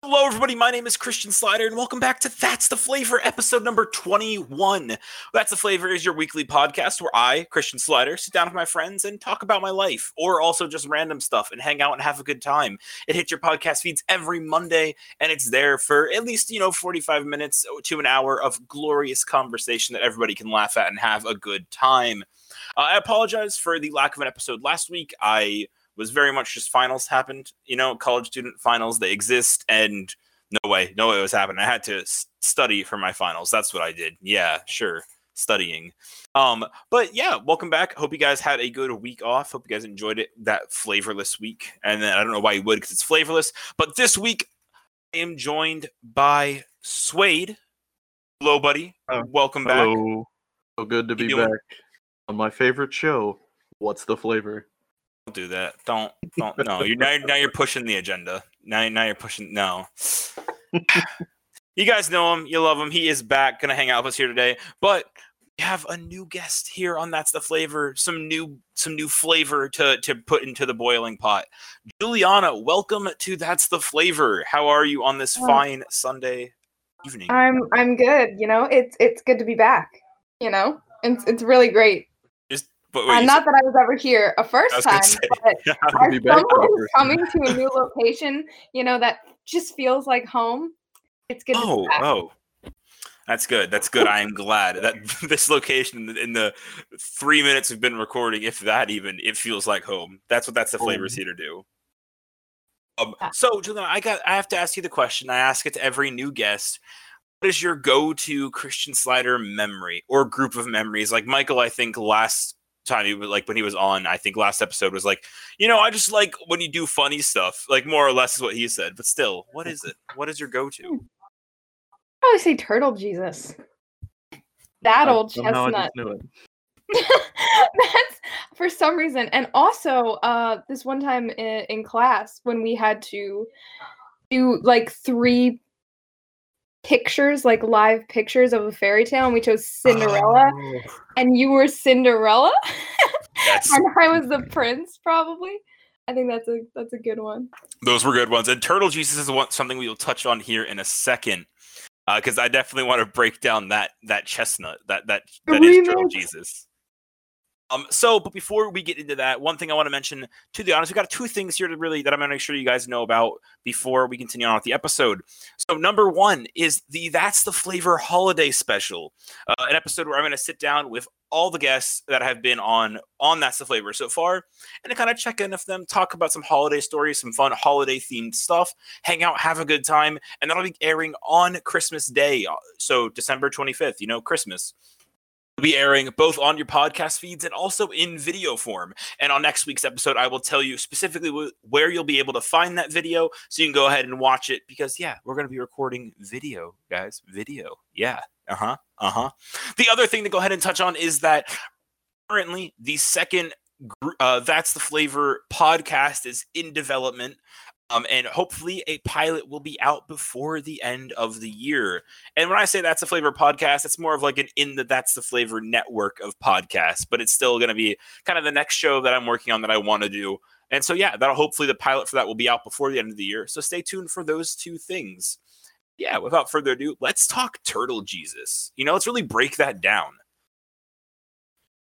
Hello, everybody. My name is Christian Slider, and welcome back to That's the Flavor, episode number 21. That's the Flavor is your weekly podcast where I, Christian Slider, sit down with my friends and talk about my life, or also just random stuff and hang out and have a good time. It hits your podcast feeds every Monday, and it's there for at least, you know, 45 minutes to an hour of glorious conversation that everybody can laugh at and have a good time. Uh, I apologize for the lack of an episode last week. I was very much just finals happened. You know, college student finals, they exist, and no way, no way it was happening. I had to study for my finals. That's what I did. Yeah, sure, studying. Um, but yeah, welcome back. Hope you guys had a good week off. Hope you guys enjoyed it that flavorless week. And then I don't know why you would because it's flavorless. But this week, I am joined by Suede. Hello, buddy. Oh, welcome back. Hello. So good to be back on my favorite show. What's the flavor? Don't that. Don't don't no. You're now, now you're pushing the agenda. Now now you're pushing no. you guys know him, you love him. He is back, gonna hang out with us here today. But we have a new guest here on That's the Flavor. Some new some new flavor to to put into the boiling pot. Juliana, welcome to That's the Flavor. How are you on this Oh. fine Sunday evening? I'm I'm good. You know, it's it's good to be back. You know, it's it's really great. But Uh, wait, you not that I was ever here a first time, say, but as someone coming to a new location, you know, that just feels like home. It's good to Oh, oh. That's good. That's good. I am glad that this location in the, three minutes we've been recording, if that even, it feels like home. That's what that's the flavors here to do. Um, so Julian, I got I have to ask you the question. I ask it to every new guest. What is your go-to Christian Slider memory or group of memories? Like Michael, I think last time he was like when he was on, I think last episode was like, you know, I just like when you do funny stuff, like more or less is what he said. But still, what is it? What is your go-to? Probably say turtle Jesus. That I- old chestnut. just knew it. That's for some reason. And also, uh, this one time in, in class when we had to do like three pictures, like live pictures of a fairy tale, and we chose Cinderella, Oh, and you were Cinderella, and I was the prince, probably. I think that's a that's a good one. Those were good ones. And Turtle Jesus is one, something we will touch on here in a second. Uh, because I definitely want to break down that that chestnut that that that is Turtle. Jesus. Um. So, but before we get into that, one thing I want to mention to the audience, we got two things here to really that I'm going to make sure you guys know about before we continue on with the episode. So, number one is the That's the Flavor Holiday Special, uh, an episode where I'm going to sit down with all the guests that have been on on That's the Flavor so far, and to kind of check in with them, talk about some holiday stories, some fun holiday themed stuff, hang out, have a good time, and that'll be airing on Christmas Day, uh, so December 25th. You know, Christmas. Be airing both on your podcast feeds and also in video form. And on next week's episode, I will tell you specifically wh- where you'll be able to find that video so you can go ahead and watch it because, yeah, we're going to be recording video, guys. Video. Yeah. Uh huh. Uh huh. The other thing to go ahead and touch on is that currently the second uh, That's the Flavor podcast is in development. Um, and hopefully a pilot will be out before the end of the year. And when I say that's a flavor podcast, it's more of like an in the that's the flavor network of podcasts, but it's still going to be kind of the next show that I'm working on that I want to do. And so, yeah, that'll hopefully the pilot for that will be out before the end of the year. So stay tuned for those two things. Yeah, without further ado, let's talk Turtle Jesus. You know, let's really break that down.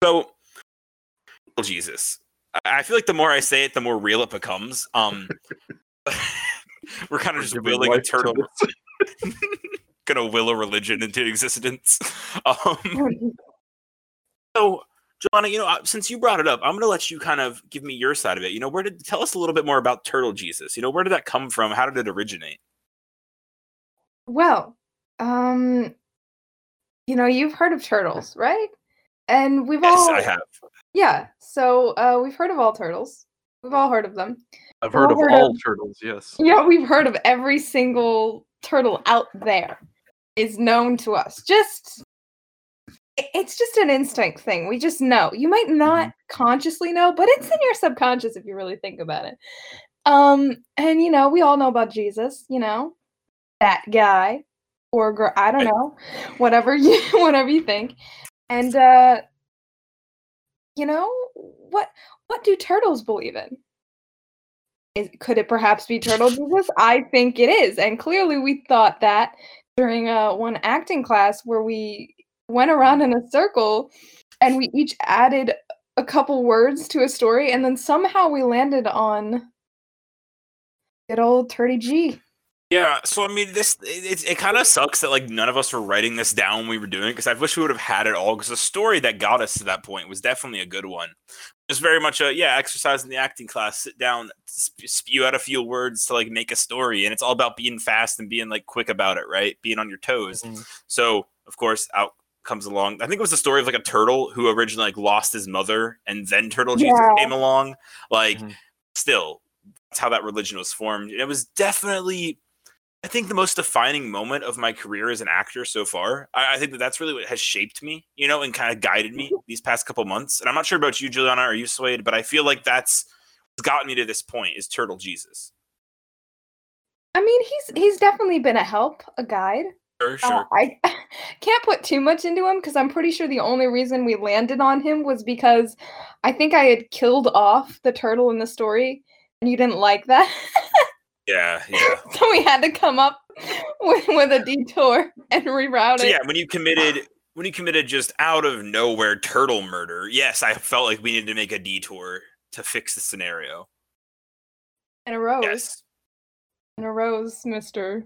So, Jesus. I feel like the more I say it, the more real it becomes. Um, we're kind of just Giving willing a turtle gonna will a religion into existence. Um, so, Joanna, you know, uh, since you brought it up, I'm gonna let you kind of give me your side of it. You know, where did tell us a little bit more about Turtle Jesus? You know, where did that come from? How did it originate? Well, um, you know, you've heard of turtles, right? And we've Yes, all I have. yeah. So uh, we've heard of all turtles. We've all heard of them. I've heard of Heard all of- turtles. Yes. Yeah, we've heard of every single turtle out there is known to us. Just it's just an instinct thing. We just know. You might not consciously know, but it's in your subconscious if you really think about it. Um, and you know, we all know about Jesus, you know, that guy or girl, I don't know, whatever you whatever you think. And uh you know, what what do turtles believe in? Is, could it perhaps be Turtle Jesus? I think it is, and clearly we thought that during uh, one acting class where we went around in a circle and we each added a couple words to a story, and then somehow we landed on good old Turdy G. Yeah, so I mean, this it, it kind of sucks that like none of us were writing this down when we were doing it because I wish we would have had it all because the story that got us to that point was definitely a good one. Just very much a yeah, exercise in the acting class, sit down, sp- spew out a few words to like make a story, and it's all about being fast and being like quick about it, right? Being on your toes. Mhm. So of course, out comes along. I think it was the story of like a turtle who originally like lost his mother, and then Turtle Jesus came along. Like, Mhm. still, that's how that religion was formed. It was definitely, I think, the most defining moment of my career as an actor so far. I, I think that that's really what has shaped me, you know, and kind of guided me these past couple months. And I'm not sure about you, Juliana, or you, Swade, but I feel like that's what's gotten me to this point is Turtle Jesus. I mean, he's he's definitely been a help, a guide. Sure, Uh, sure. I can't put too much into him because I'm pretty sure the only reason we landed on him was because I think I had killed off the turtle in the story and you didn't like that. yeah, yeah. so we had to come up with, with a detour and reroute So it. yeah, when you committed when you committed just out of nowhere turtle murder, yes, I felt like we needed to make a detour to fix the scenario. And a rose. Yes. And a rose, Mr.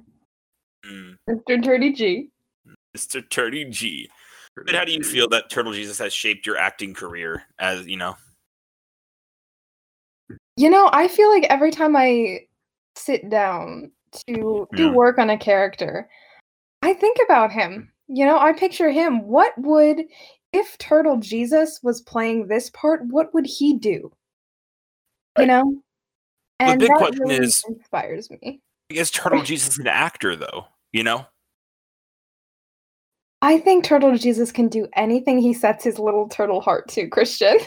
Mm. Mr. Dirty G. Mr. Turdy G. But how do you feel that Turtle Jesus has shaped your acting career as, you know? You know, I feel like every time I sit down to do Yeah. work on a character, I think about hmm. him. You know, I picture him. What would, if Turtle Jesus was playing this part, what would he do? You know? And big that question really is- inspires me. Is Turtle Jesus an actor though? You know? I think Turtle Jesus can do anything he sets his little turtle heart to, Christian.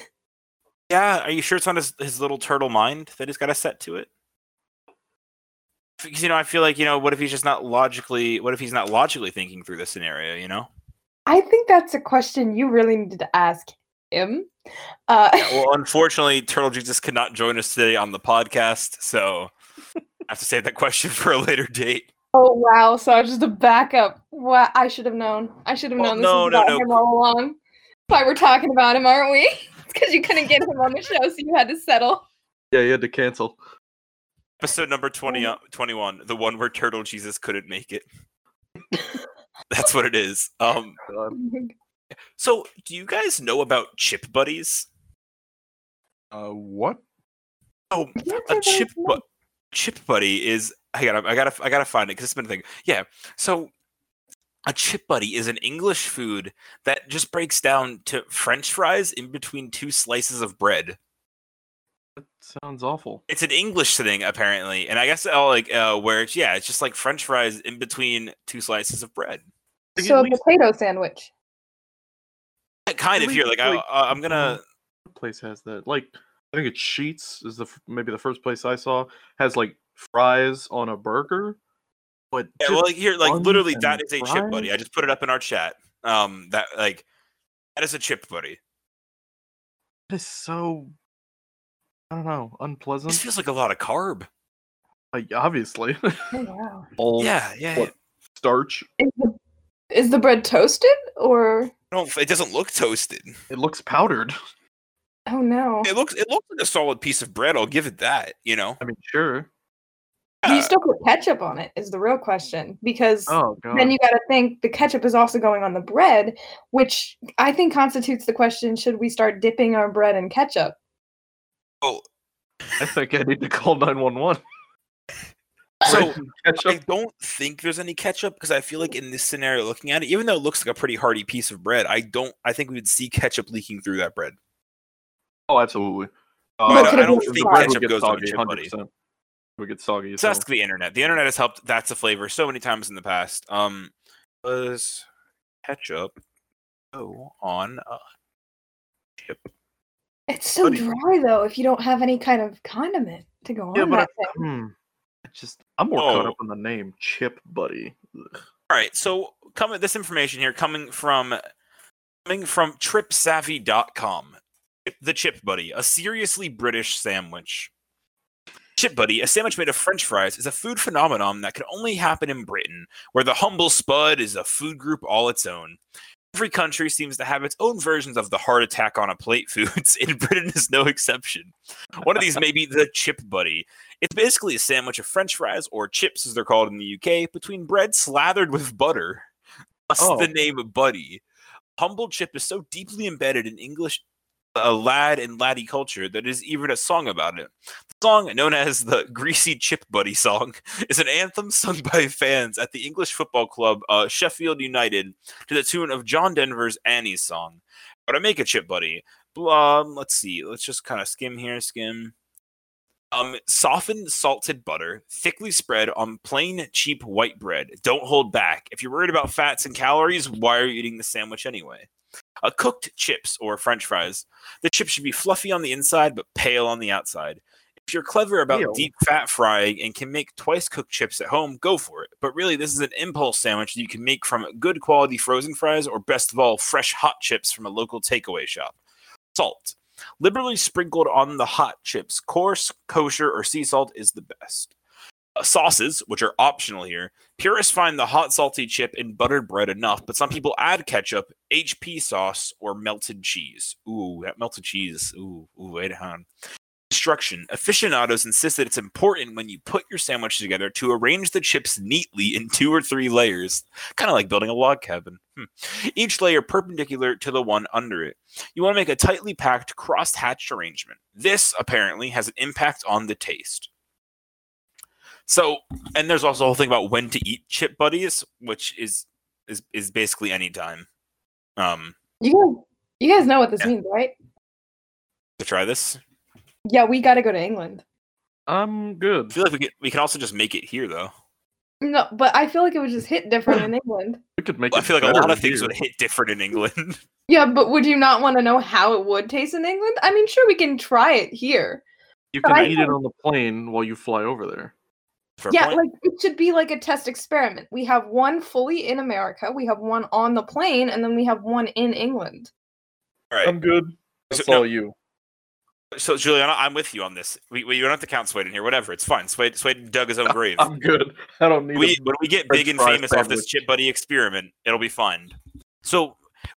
Yeah, are you sure it's on his, his little turtle mind that he's got a set to it? Because you know, I feel like, you know, what if he's just not logically what if he's not logically thinking through the scenario, you know? I think that's a question you really needed to ask him. Uh, Yeah, well, unfortunately, Turtle Jesus could not join us today on the podcast, so I have to save that question for a later date. Oh wow! So I was just a backup. Wow, I should have known. I should have Well, known this no, was no, about no. him all along. Why we're talking about him, aren't we? It's because you couldn't get him on the show, so you had to settle. Yeah, you had to cancel. Episode number 20, uh, 21, the one where Turtle Jesus couldn't make it. That's what it is. Um, so do you guys know about chip buddies? Uh, what? Oh, a say that I chip know. bu- chip buddy is I gotta I gotta I gotta find it because it's been a thing. Yeah. So a chip buddy is an English food that just breaks down to French fries in between two slices of bread. That sounds awful. It's an English thing apparently, and I guess uh, like uh, where it's yeah, it's just like French fries in between two slices of bread. Like, at So a least- potato sandwich. Kind At of here, least, like I, like, uh, I'm gonna place has that? Like, I think it's Sheetz is the maybe the first place I saw has like fries on a burger, but yeah, well like here like literally that is a chip buddy. I just put it up in our chat. Um, that like that is a chip buddy. that is so I don't know unpleasant. This feels like a lot of carb. Like obviously, Oh wow! all Yeah, yeah. what? starch. Is the, is the bread toasted or? No, it doesn't look toasted. It looks powdered. Oh no! It looks it looks like a solid piece of bread. I'll give it that. You know. I mean, sure. Do you still put ketchup on it? Is the real question because Oh god. then you got to think the ketchup is also going on the bread, which I think constitutes the question: Should we start dipping our bread in ketchup? Oh, I think I need to call nine one one. so I don't think there's any ketchup because I feel like in this scenario, looking at it, even though it looks like a pretty hearty piece of bread, I don't. I think we would see ketchup leaking through that bread. Oh, absolutely. I But don't, I don't think fried? ketchup goes on a chip 100%. We get soggy. as So ask the internet. The internet has helped. That's a flavor so many times in the past. Um, does ketchup go on a chip? It's so Buddy. dry though. If you don't have any kind of condiment to go Yeah, on but that thing. Hmm. I just I'm more caught Oh. up on the name Chip Buddy. Ugh. All right, so coming this information here coming from coming from tripsavvy.com. The Chip Buddy, a seriously British sandwich. Chip Buddy, a sandwich made of French fries, is a food phenomenon that can only happen in Britain, where the humble spud is a food group all its own. Every country seems to have its own versions of the heart attack on a plate foods, and Britain is no exception. One of these may be the Chip Buddy. It's basically a sandwich of French fries, or chips as they're called in the UK, between bread slathered with butter. Thus Oh. the name Buddy. Humble chip is so deeply embedded in English a lad and laddie culture that is even a song about it. The song, known as the Greasy Chip Buddy song, is an anthem sung by fans at the English football club uh, Sheffield United to the tune of John Denver's Annie's song. How to make a chip buddy? Um, let's see. Let's just kind of skim here, skim. Um, softened salted butter, thickly spread on plain cheap white bread. Don't hold back. If you're worried about fats and calories, why are you eating the sandwich anyway? Uh, cooked chips or French fries. The chips should be fluffy on the inside but pale on the outside. If you're clever about Ew. deep fat frying and can make twice cooked chips at home, go for it. But really, this is an impulse sandwich that you can make from good quality frozen fries or, best of all, fresh hot chips from a local takeaway shop. Salt. Liberally sprinkled on the hot chips, coarse, kosher, or sea salt is the best. Uh, sauces, which are optional here, purists find the hot salty chip in buttered bread enough, but some people add ketchup, HP sauce, or melted cheese. Ooh, that melted cheese. Ooh, ooh, wait on. Instruction. Aficionados insist that it's important when you put your sandwich together to arrange the chips neatly in two or three layers, kind of like building a log cabin. Hmm. Each layer perpendicular to the one under it. You want to make a tightly packed, cross hatched arrangement. This, apparently, has an impact on the taste. So, and there's also a whole thing about when to eat chip buddies, which is is is basically any time. Um, You guys, you guys know what this Yeah. means, right? to try this, Yeah, we got to go to England. I'm good. I feel like we can we can also just make it here though. No, but I feel like it would just hit different in England. We could make. I it feel like a better lot of things here. would hit different in England. Yeah, but would you not want to know how it would taste in England? I mean, sure, we can try it here. You can I eat it on the plane while you fly over there. Fair yeah, point. like it should be like a test experiment. We have one fully in America, we have one on the plane, and then we have one in England. All right. I'm good. So- That's no, all you. So Juliana, I'm with you on this. We, we you don't have to count Swade in here. Whatever, it's fine. Swade Swade dug his own grave. I'm good. I don't need. we, a- when we get big and fry famous off this chip buddy experiment, it'll be fun. So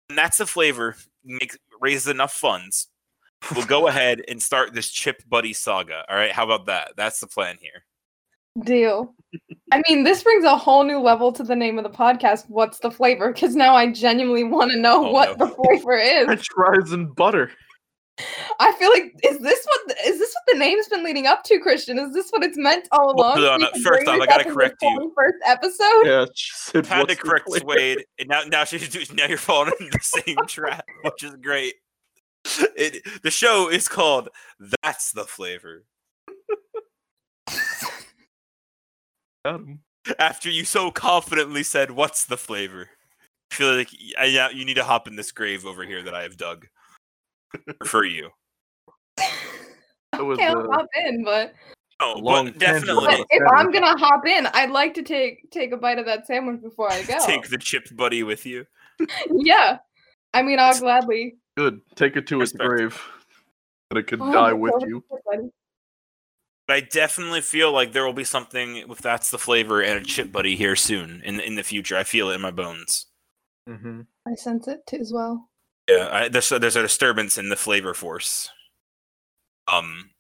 when that's the flavor, makes raises enough funds. We'll go ahead and start this chip buddy saga. All right, how about that? That's the plan here. Deal. I mean, this brings a whole new level to the name of the podcast. What's the flavor? Because now I genuinely want to know Oh, what no. the flavor is. French fries and butter. I feel like is this what the- this what the name's been leading up to, Christian? Is this what it's meant all along? hold on, We uh, first bring off, this I gotta the correct you. 21st episode. Yeah, she said. Had to correct flavor?" Swade, and now now she's now you're falling into the same trap, which is great. It, the show is called "That's the Flavor." Got 'em. After you so confidently said, "What's the flavor?" I feel like y- I, yeah, you need to hop in this grave over here that I have dug for you. That was Okay, I'll uh, hop in, but, No, long but definitely but if. I'm gonna hop in, I'd like to take take a bite of that sandwich before I go. take the chip buddy with you. yeah, I mean, I'll gladly. good. Take it to its grave. That it could Oh, die with you. funny. But I definitely feel like there will be something if "That's the Flavor" and a chip buddy here soon in in the future. I feel it in my bones. Mm-hmm. I sense it too as well. Yeah, I, there's there's a disturbance in the flavor force. Um,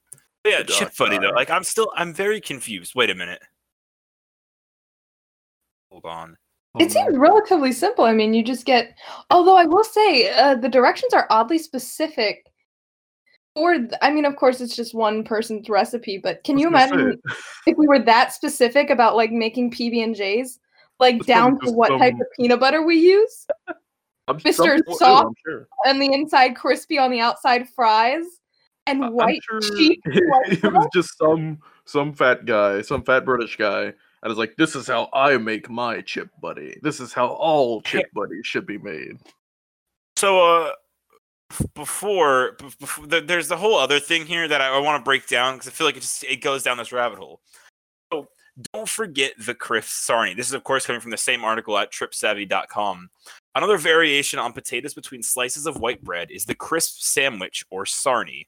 but yeah, chip buddy though. Like I'm still I'm very confused. Wait a minute. Hold on. Oh, It seems relatively simple. I mean, you just get. Although I will say, uh, the directions are oddly specific. For, th- I mean, of course, it's just one person's recipe. But can you imagine if we were that specific about like making PB and J's, like This down to just what type of peanut butter we use, I'm, Mr. some people do, Soft? I'm sure. and the inside crispy on the outside fries, and I- I'm white sure cheese. white it was just some some fat guy, some fat British guy, and it's like, "This is how I make my chip buddy. This is how all chip buddies should be made." So uh, f- before, before there's the whole other thing here that I, I want to break down because I feel like it just it goes down this rabbit hole. So don't forget the crisp sarnie. This is of course coming from the same article at tripsavvy.com. Another variation on potatoes between slices of white bread is the crisp sandwich or sarnie.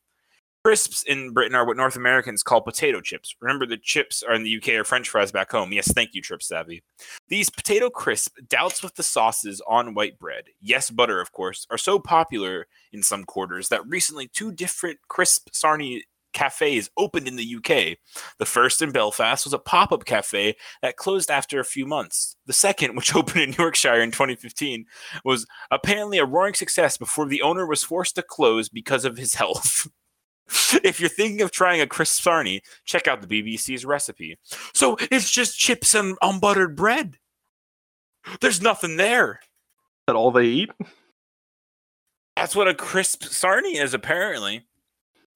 Crisps in Britain are what North Americans call potato chips. Remember, the chips are in the UK are French fries back home. Yes, thank you, Trip Savvy. These potato crisp doused with the sauces on white bread, yes, butter, of course, are so popular in some quarters that recently two different crisp sarnie cafes opened in the UK. The first in Belfast was a pop up cafe that closed after a few months. The second, which opened in Yorkshire in 2015, was apparently a roaring success before the owner was forced to close because of his health. if you're thinking of trying a crisp sarnie, check out the BBC's recipe. So it's just chips and unbuttered bread. There's nothing there. that all they eat? That's what a crisp sarnie is, apparently.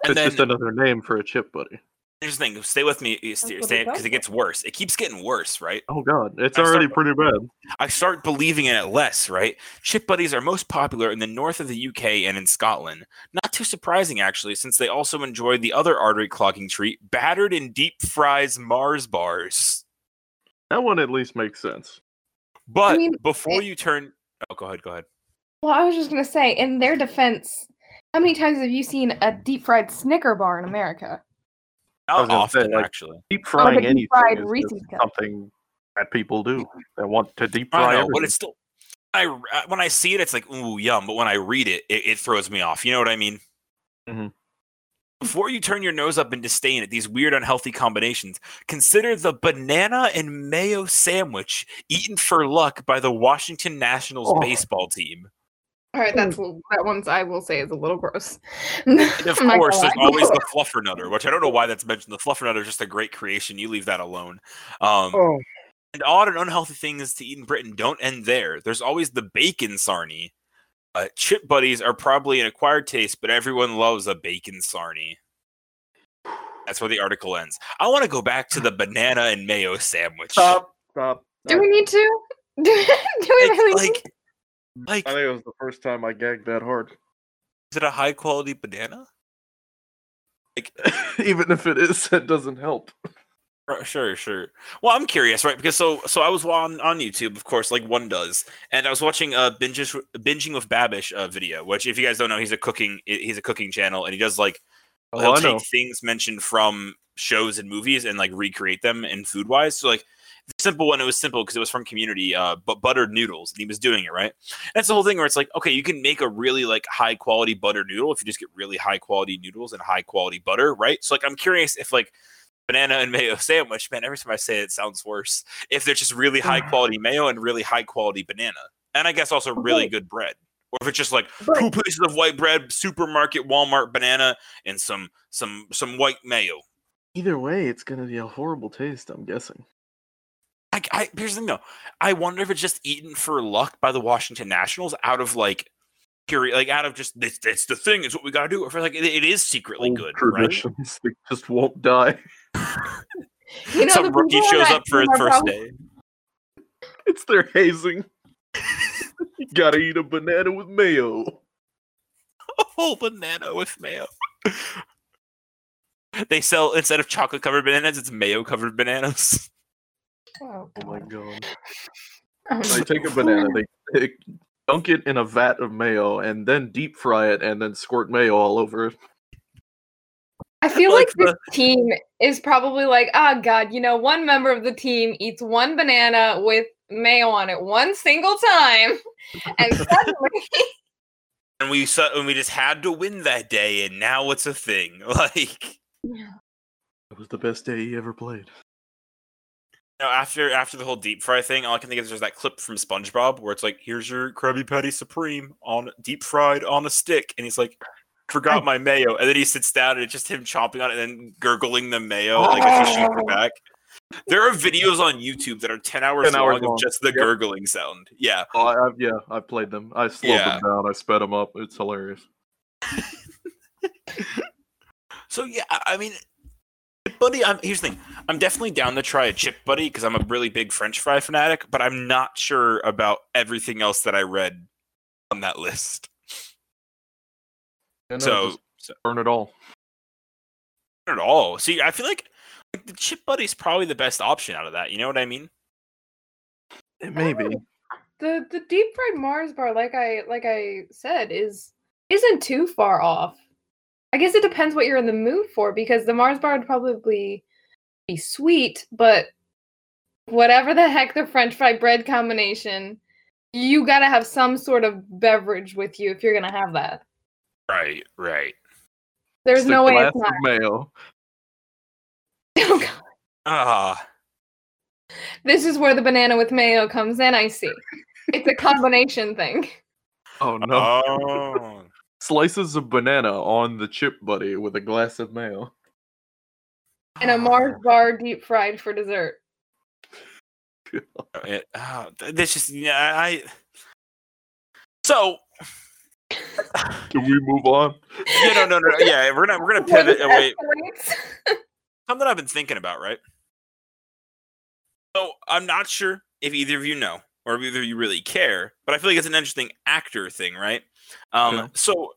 And it's then just another name for a chip buddy. Here's the thing: stay with me, eh, what stay it because it gets worse. It keeps getting worse, right? Oh god, it's I already start- pretty bad. I start believing in it less, right? Chip buddies are most popular in the north of the UK and in Scotland. Not too surprising, actually, since they also enjoy the other artery clogging treat, battered in deep fries Mars bars. That one at least makes sense. But mean, before it- you turn, oh, go ahead, go ahead. Well, I was just gonna say, in their defense, how many times have you seen a deep fried Snicker bar in America? I was Not gonna say, often, like- actually. Deep frying deep anything fried is just something that people do. They want to deep I fry know, everything. but it's still. I when I see it, it's like ooh yum. But when I read it, it, it throws me off. You know what I mean? Mhm. Before you turn your nose up in disdain at these weird, unhealthy combinations, consider the banana and mayo sandwich eaten for luck by the Washington Nationals Oh. baseball team. All right, that's that one's I will say is a little gross. And of I'm not course, there's always the fluffernutter, which I don't know why that's mentioned. The fluffernutter is just a great creation. You leave that alone. Um, oh, And odd and unhealthy things to eat in Britain don't end there. There's always the bacon sarnie. Uh, chip buddies are probably an acquired taste, but everyone loves a bacon sarnie. That's where the article ends. I want to go back to the banana and mayo sandwich. stop, stop. Do we need to? Do, do we Like, really like, need like, I think it was the first time I gagged that hard. is it a high quality banana? Like, even if it is, that doesn't help. Uh, Sure, sure. Well, I'm curious, right? Because so so I was on on YouTube, of course, like one does, and I was watching a binges binging with Babish uh, video. Which, if you guys don't know, he's a cooking he's a cooking channel, and he does like Oh, he'll I take know. things mentioned from shows and movies and like recreate them in food wise. So like the simple one, it was simple because it was from Community, uh, but buttered noodles, and he was doing it right. That's the whole thing where it's like, okay, you can make a really like high quality butter noodle if you just get really high quality noodles and high quality butter, right? So like, I'm curious if like banana and mayo sandwich, man, every time I say it, it sounds worse. If there's just really high quality mayo and really high quality banana, and I guess also really good bread. Or if it's just like two pieces of white bread, supermarket, Walmart banana, and some some some white mayo. Either way, it's gonna be a horrible taste. I'm guessing. I, I here's the thing though. I wonder if it's just eaten for luck by the Washington Nationals out of like pure like out of just this it's the thing, it's what we gotta do. Or if like it, it is secretly Old good, right? traditions they just won't die. You know, Some rookie shows up for his first day. It's their hazing. you gotta eat a banana with mayo. A whole banana with mayo. they sell instead of chocolate covered bananas, it's mayo covered bananas. Oh, Oh my God. god. Um, They take a banana, they, they dunk it in a vat of mayo, and then deep fry it, and then squirt mayo all over it. I feel like like, this team is probably like, oh god, you know, one member of the team eats one banana with mayo on it one single time, and suddenly, And we saw and we just had to win that day, and now it's a thing. Like It was the best day he ever played. You know, after after the whole deep fry thing, all I can think of is there's that clip from SpongeBob where it's like, "Here's your Krabby Patty Supreme on deep fried on a stick," and he's like, "Forgot my mayo," and then he sits down and it's just him chomping on it and then gurgling the mayo like as he back. There are videos on YouTube that are ten hours, 10 hours long, long. of just the Yep. gurgling sound. Yeah, Oh, I, I've, yeah, I've played them. I slowed Yeah. them down. I sped them up. It's hilarious. So yeah, I I mean, buddy, I'm here's the thing. I'm definitely down to try a chip buddy because I'm a really big French fry fanatic, but I'm not sure about everything else that I read on that list. Yeah, no, so, just so burn it all. not at all. See, I feel like, like the chip buddy's probably the best option out of that. You know what I mean? It may be. the the deep fried Mars bar, like I like I said, is isn't too far off. I guess it depends what you're in the mood for because the Mars bar would probably be sweet, but whatever the heck the French fry bread combination, you got to have some sort of beverage with you if you're gonna have that. Right, right. There's Just a no way it's not. of mayo. Oh, God. Ah, This is where the banana with mayo comes in. I see. It's a combination thing. Oh no! oh. Slices of banana on the chip buddy with a glass of mayo. And a ah. Mars bar deep fried for dessert. It, oh, this just yeah, I. So Can we move on? yeah, no, no, no, yeah, we're gonna we're gonna pivot it away. escalates- Something I've been thinking about, right? So I'm not sure if either of you know or whether you really care, but I feel like it's an interesting actor thing, right? Um, Yeah. so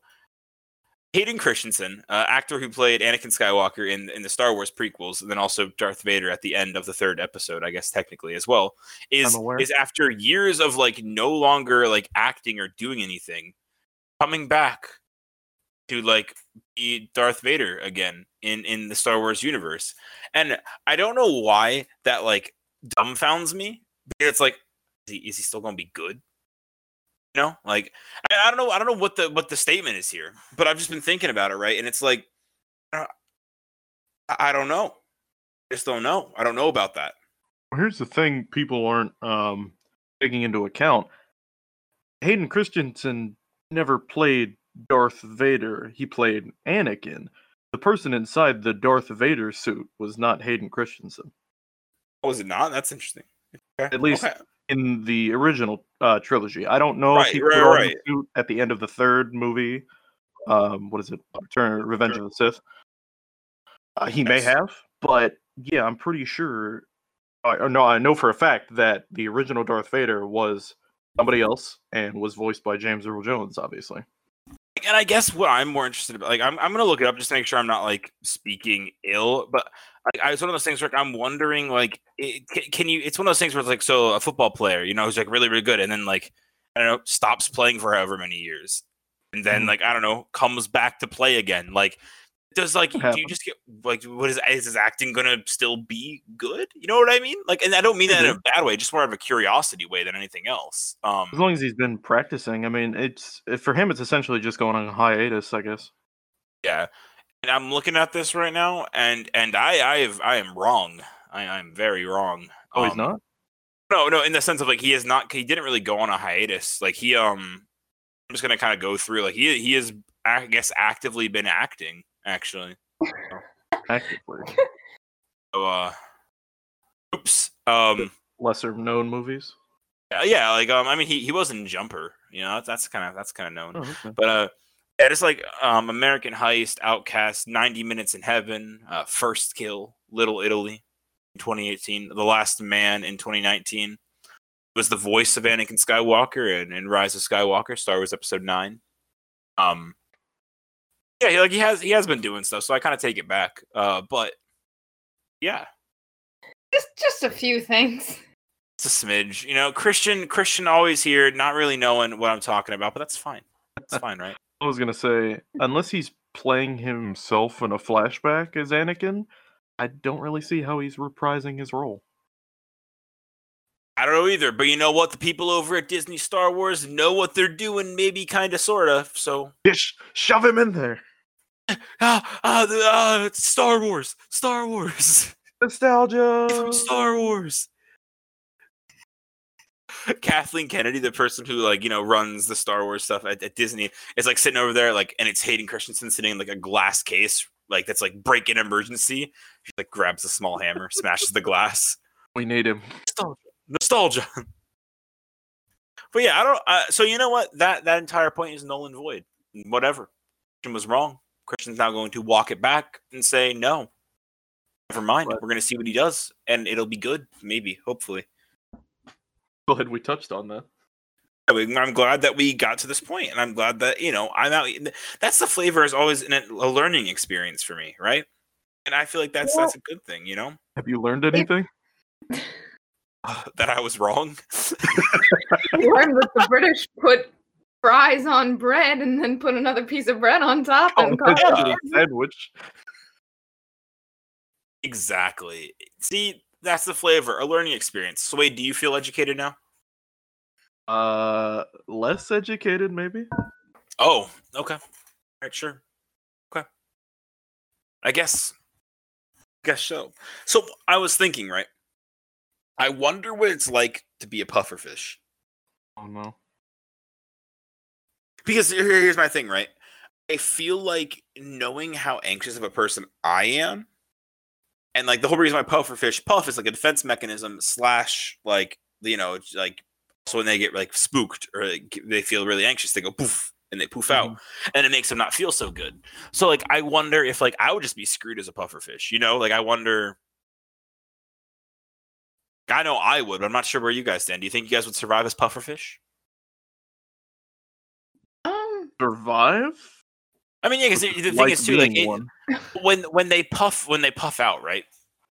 Hayden Christensen, uh, actor who played Anakin Skywalker in in the Star Wars prequels, and then also Darth Vader at the end of the third episode, I guess technically as well, is is after years of like no longer like acting or doing anything, coming back to like be Darth Vader again in in the Star Wars universe, and I don't know why that like dumbfounds me. It's like, he, is he still going to be good? You know, like I, I don't know. I don't know what the what the statement is here, but I've just been thinking about it, right? And it's like, I, I don't know. I just don't know. I don't know about that. Here's the thing: people aren't um, taking into account. Hayden Christensen never played Darth Vader. He played Anakin. The person inside the Darth Vader suit was not Hayden Christensen. Oh, is it not? That's interesting. Okay. At least Okay. In the original uh, trilogy. I don't know Right, if he right, right. the suit at the end of the third movie. Um, what is it? Return, Revenge of the Sith. Uh, he may have, but yeah, I'm pretty sure. I, or no, I know for a fact that the original Darth Vader was somebody else and was voiced by James Earl Jones, obviously. And I guess what I'm more interested about, like, I'm, I'm gonna look it up just to make sure I'm not like speaking ill, but like, I, it's one of those things where like, I'm wondering, like, it, can, can you? It's one of those things where it's like, so a football player, you know, who's like really, really good, and then like, I don't know, stops playing for however many years, and then Mhm. like, I don't know, comes back to play again, like. Does like do you just get like what is is his acting gonna still be good? You know what I mean? Like, and I don't mean that in a bad way, just more of a curiosity way than anything else. Um, As long as he's been practicing, I mean, it's for him. It's essentially just going on a hiatus, I guess. Yeah, and I'm looking at this right now, and and I I have I am wrong. I I'm very wrong. Oh, he's Um, not. No, no, in the sense of like he is not. He didn't really go on a hiatus. Like he um, I'm just gonna kind of go through. Like he he has I guess actively been acting actually. Actively, So uh, oops. Um, lesser known movies. yeah, yeah, like um, I mean he he was in Jumper. You know that's kind of that's kind of known. Oh, okay. But uh, yeah, just like um, American Heist, Outcast, 90 Minutes in Heaven, uh, First Kill, Little Italy, in 2018, The Last Man in 2019. Was the voice of Anakin Skywalker in, in Rise of Skywalker, Star Wars Episode Nine. Um, yeah, he, like he has he has been doing stuff, so I kind of take it back. Uh, but yeah, Just just a few things. it's a smidge. You know, Christian Christian always here, not really knowing what I'm talking about, but that's fine. That's fine, right? I was gonna say, unless he's playing himself in a flashback as Anakin, I don't really see how he's reprising his role. I don't know either, but you know what? The people over at Disney Star Wars know what they're doing, maybe kind of, sort of. So, Just shove him in there. ah, ah, the, ah, Star Wars, Star Wars, Nostalgia. from Star Wars. Kathleen Kennedy, the person who like you know runs the Star Wars stuff at, at Disney, is like sitting over there, like, and it's Hayden Christensen sitting in like a glass case, like that's like break in emergency. She like grabs a small hammer, smashes the glass. We need him. nostalgia nostalgia but yeah i don't uh, so you know what that that entire point is null and void whatever christian was wrong christian's now going to walk it back and say no never mind. But- we're going to see what he does and it'll be good maybe hopefully. Glad we touched on that. I mean, i'm glad that we got to this point and i'm glad that you know i'm out that's the flavor is always in a, a learning experience for me right? And i feel like that's Well- that's a good thing you know? Have you learned anything? that i was wrong? Learn that the British put fries on bread and then put another piece of bread on top Oh, and call it a a sandwich. Exactly. See, that's the flavor, a learning experience. So, wait, do you feel educated now? Uh, less educated, maybe. Oh, okay. All right, sure. Okay. I guess. Guess so. So I was thinking, right? I wonder what it's like to be a pufferfish. Oh no. Because here- here's my thing, right? I feel like knowing how anxious of a person I am, and like the whole reason why pufferfish puff is like a defense mechanism slash like you know like so when they get like spooked or like, they feel really anxious, they go poof and they poof out, mm-hmm. and it makes them not feel so good. So like I wonder if like I would just be screwed as a pufferfish, you know? Like I wonder. I know I would, but I'm not sure where you guys stand. Do you think you guys would survive as pufferfish? Survive? I mean, yeah, because the, the thing Like is too, like it, when when they puff when they puff out, right?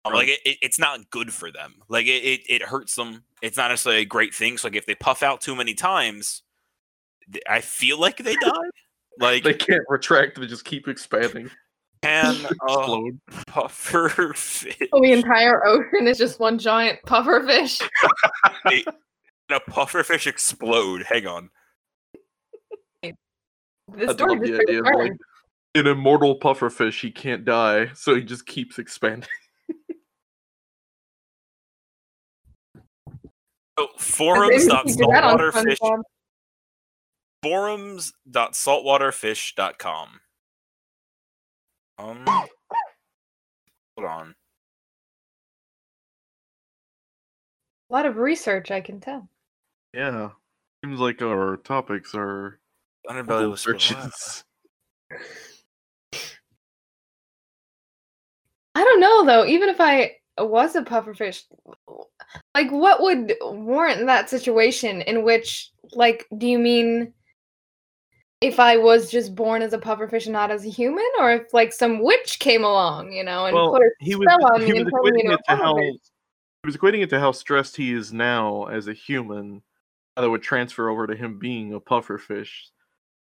Um, Right. Like it, it, it's not good for them. Like it, it, it hurts them. It's not necessarily a great thing. So like if they puff out too many times, I feel like they die. Like They can't retract. They just keep expanding. can Explode. puffer fish, the entire ocean is just one giant puffer fish. a puffer fish explode? Hang on. This I story love the idea of like an immortal pufferfish. He can't die, so he just keeps expanding. So Maybe forums we dot could do that saltwaterfish forums dot saltwaterfish.com. Um hold on. A lot of research, I can tell. Yeah. Seems like our topics are Underbelly was searches. I don't know though. Even if I was a pufferfish, like what would warrant that situation in which, like, do you mean if I was just born as a pufferfish and not as a human, or if like some witch came along, you know, and Well, put a he was spell on he me was and turned me equating into a it to how pufferfish? he was equating it to how stressed he is now as a human. That would transfer over to him being a pufferfish.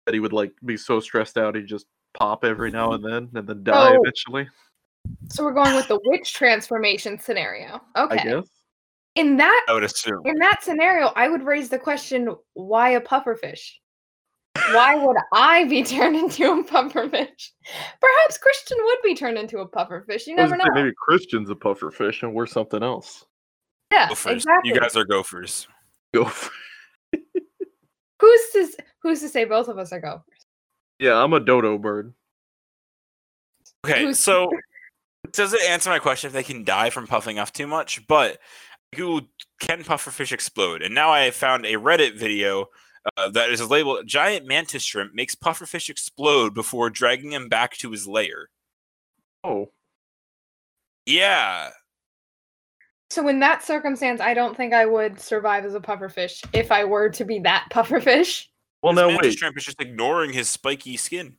That he would like be so stressed out he'd just pop every now mm-hmm. and then and then die Oh. eventually. So we're going with the witch transformation scenario. I Okay. guess. In that I would assume. in that scenario, I would raise the question: Why a pufferfish? Why would I be turned into a pufferfish? Perhaps Christian would be turned into a pufferfish. You never know. maybe Christian's a pufferfish and we're something else. Yeah, Gophers. exactly. You guys are gophers. Go for Who's to who's to say both of us are gophers? Yeah, I'm a dodo bird. Okay, Who's- so does it answer my question if they can die from puffing off too much? But Google can pufferfish explode? And now I have found a Reddit video uh, that is labeled "Giant mantis shrimp makes pufferfish explode before dragging him back to his lair." Oh. Yeah, So in that circumstance, I don't think I would survive as a pufferfish if I were to be that pufferfish. Well this now mantis wait. shrimp is just ignoring his spiky skin.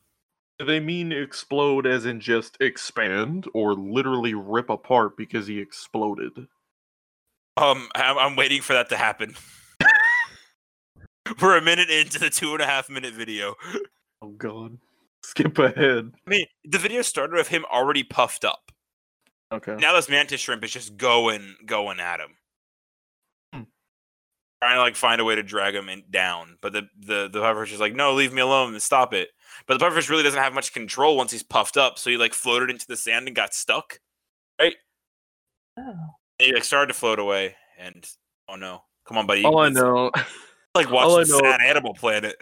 Do they mean explode as in just expand or literally rip apart because he exploded? Um, I'm, I'm waiting for that to happen. We're a minute into the two and a half minute video. Oh god. Skip ahead. I mean, the video started with him already puffed up. Okay. Now this mantis shrimp is just going, going at him, Hmm. trying to like find a way to drag him in, down. But the the the pufferfish is like, no, leave me alone stop it. But the pufferfish really doesn't have much control once he's puffed up, so he like floated into the sand and got stuck. right? Oh. And he like started to float away, and oh no, come on, buddy! All I it's know like all I watching know- Sad Animal Planet.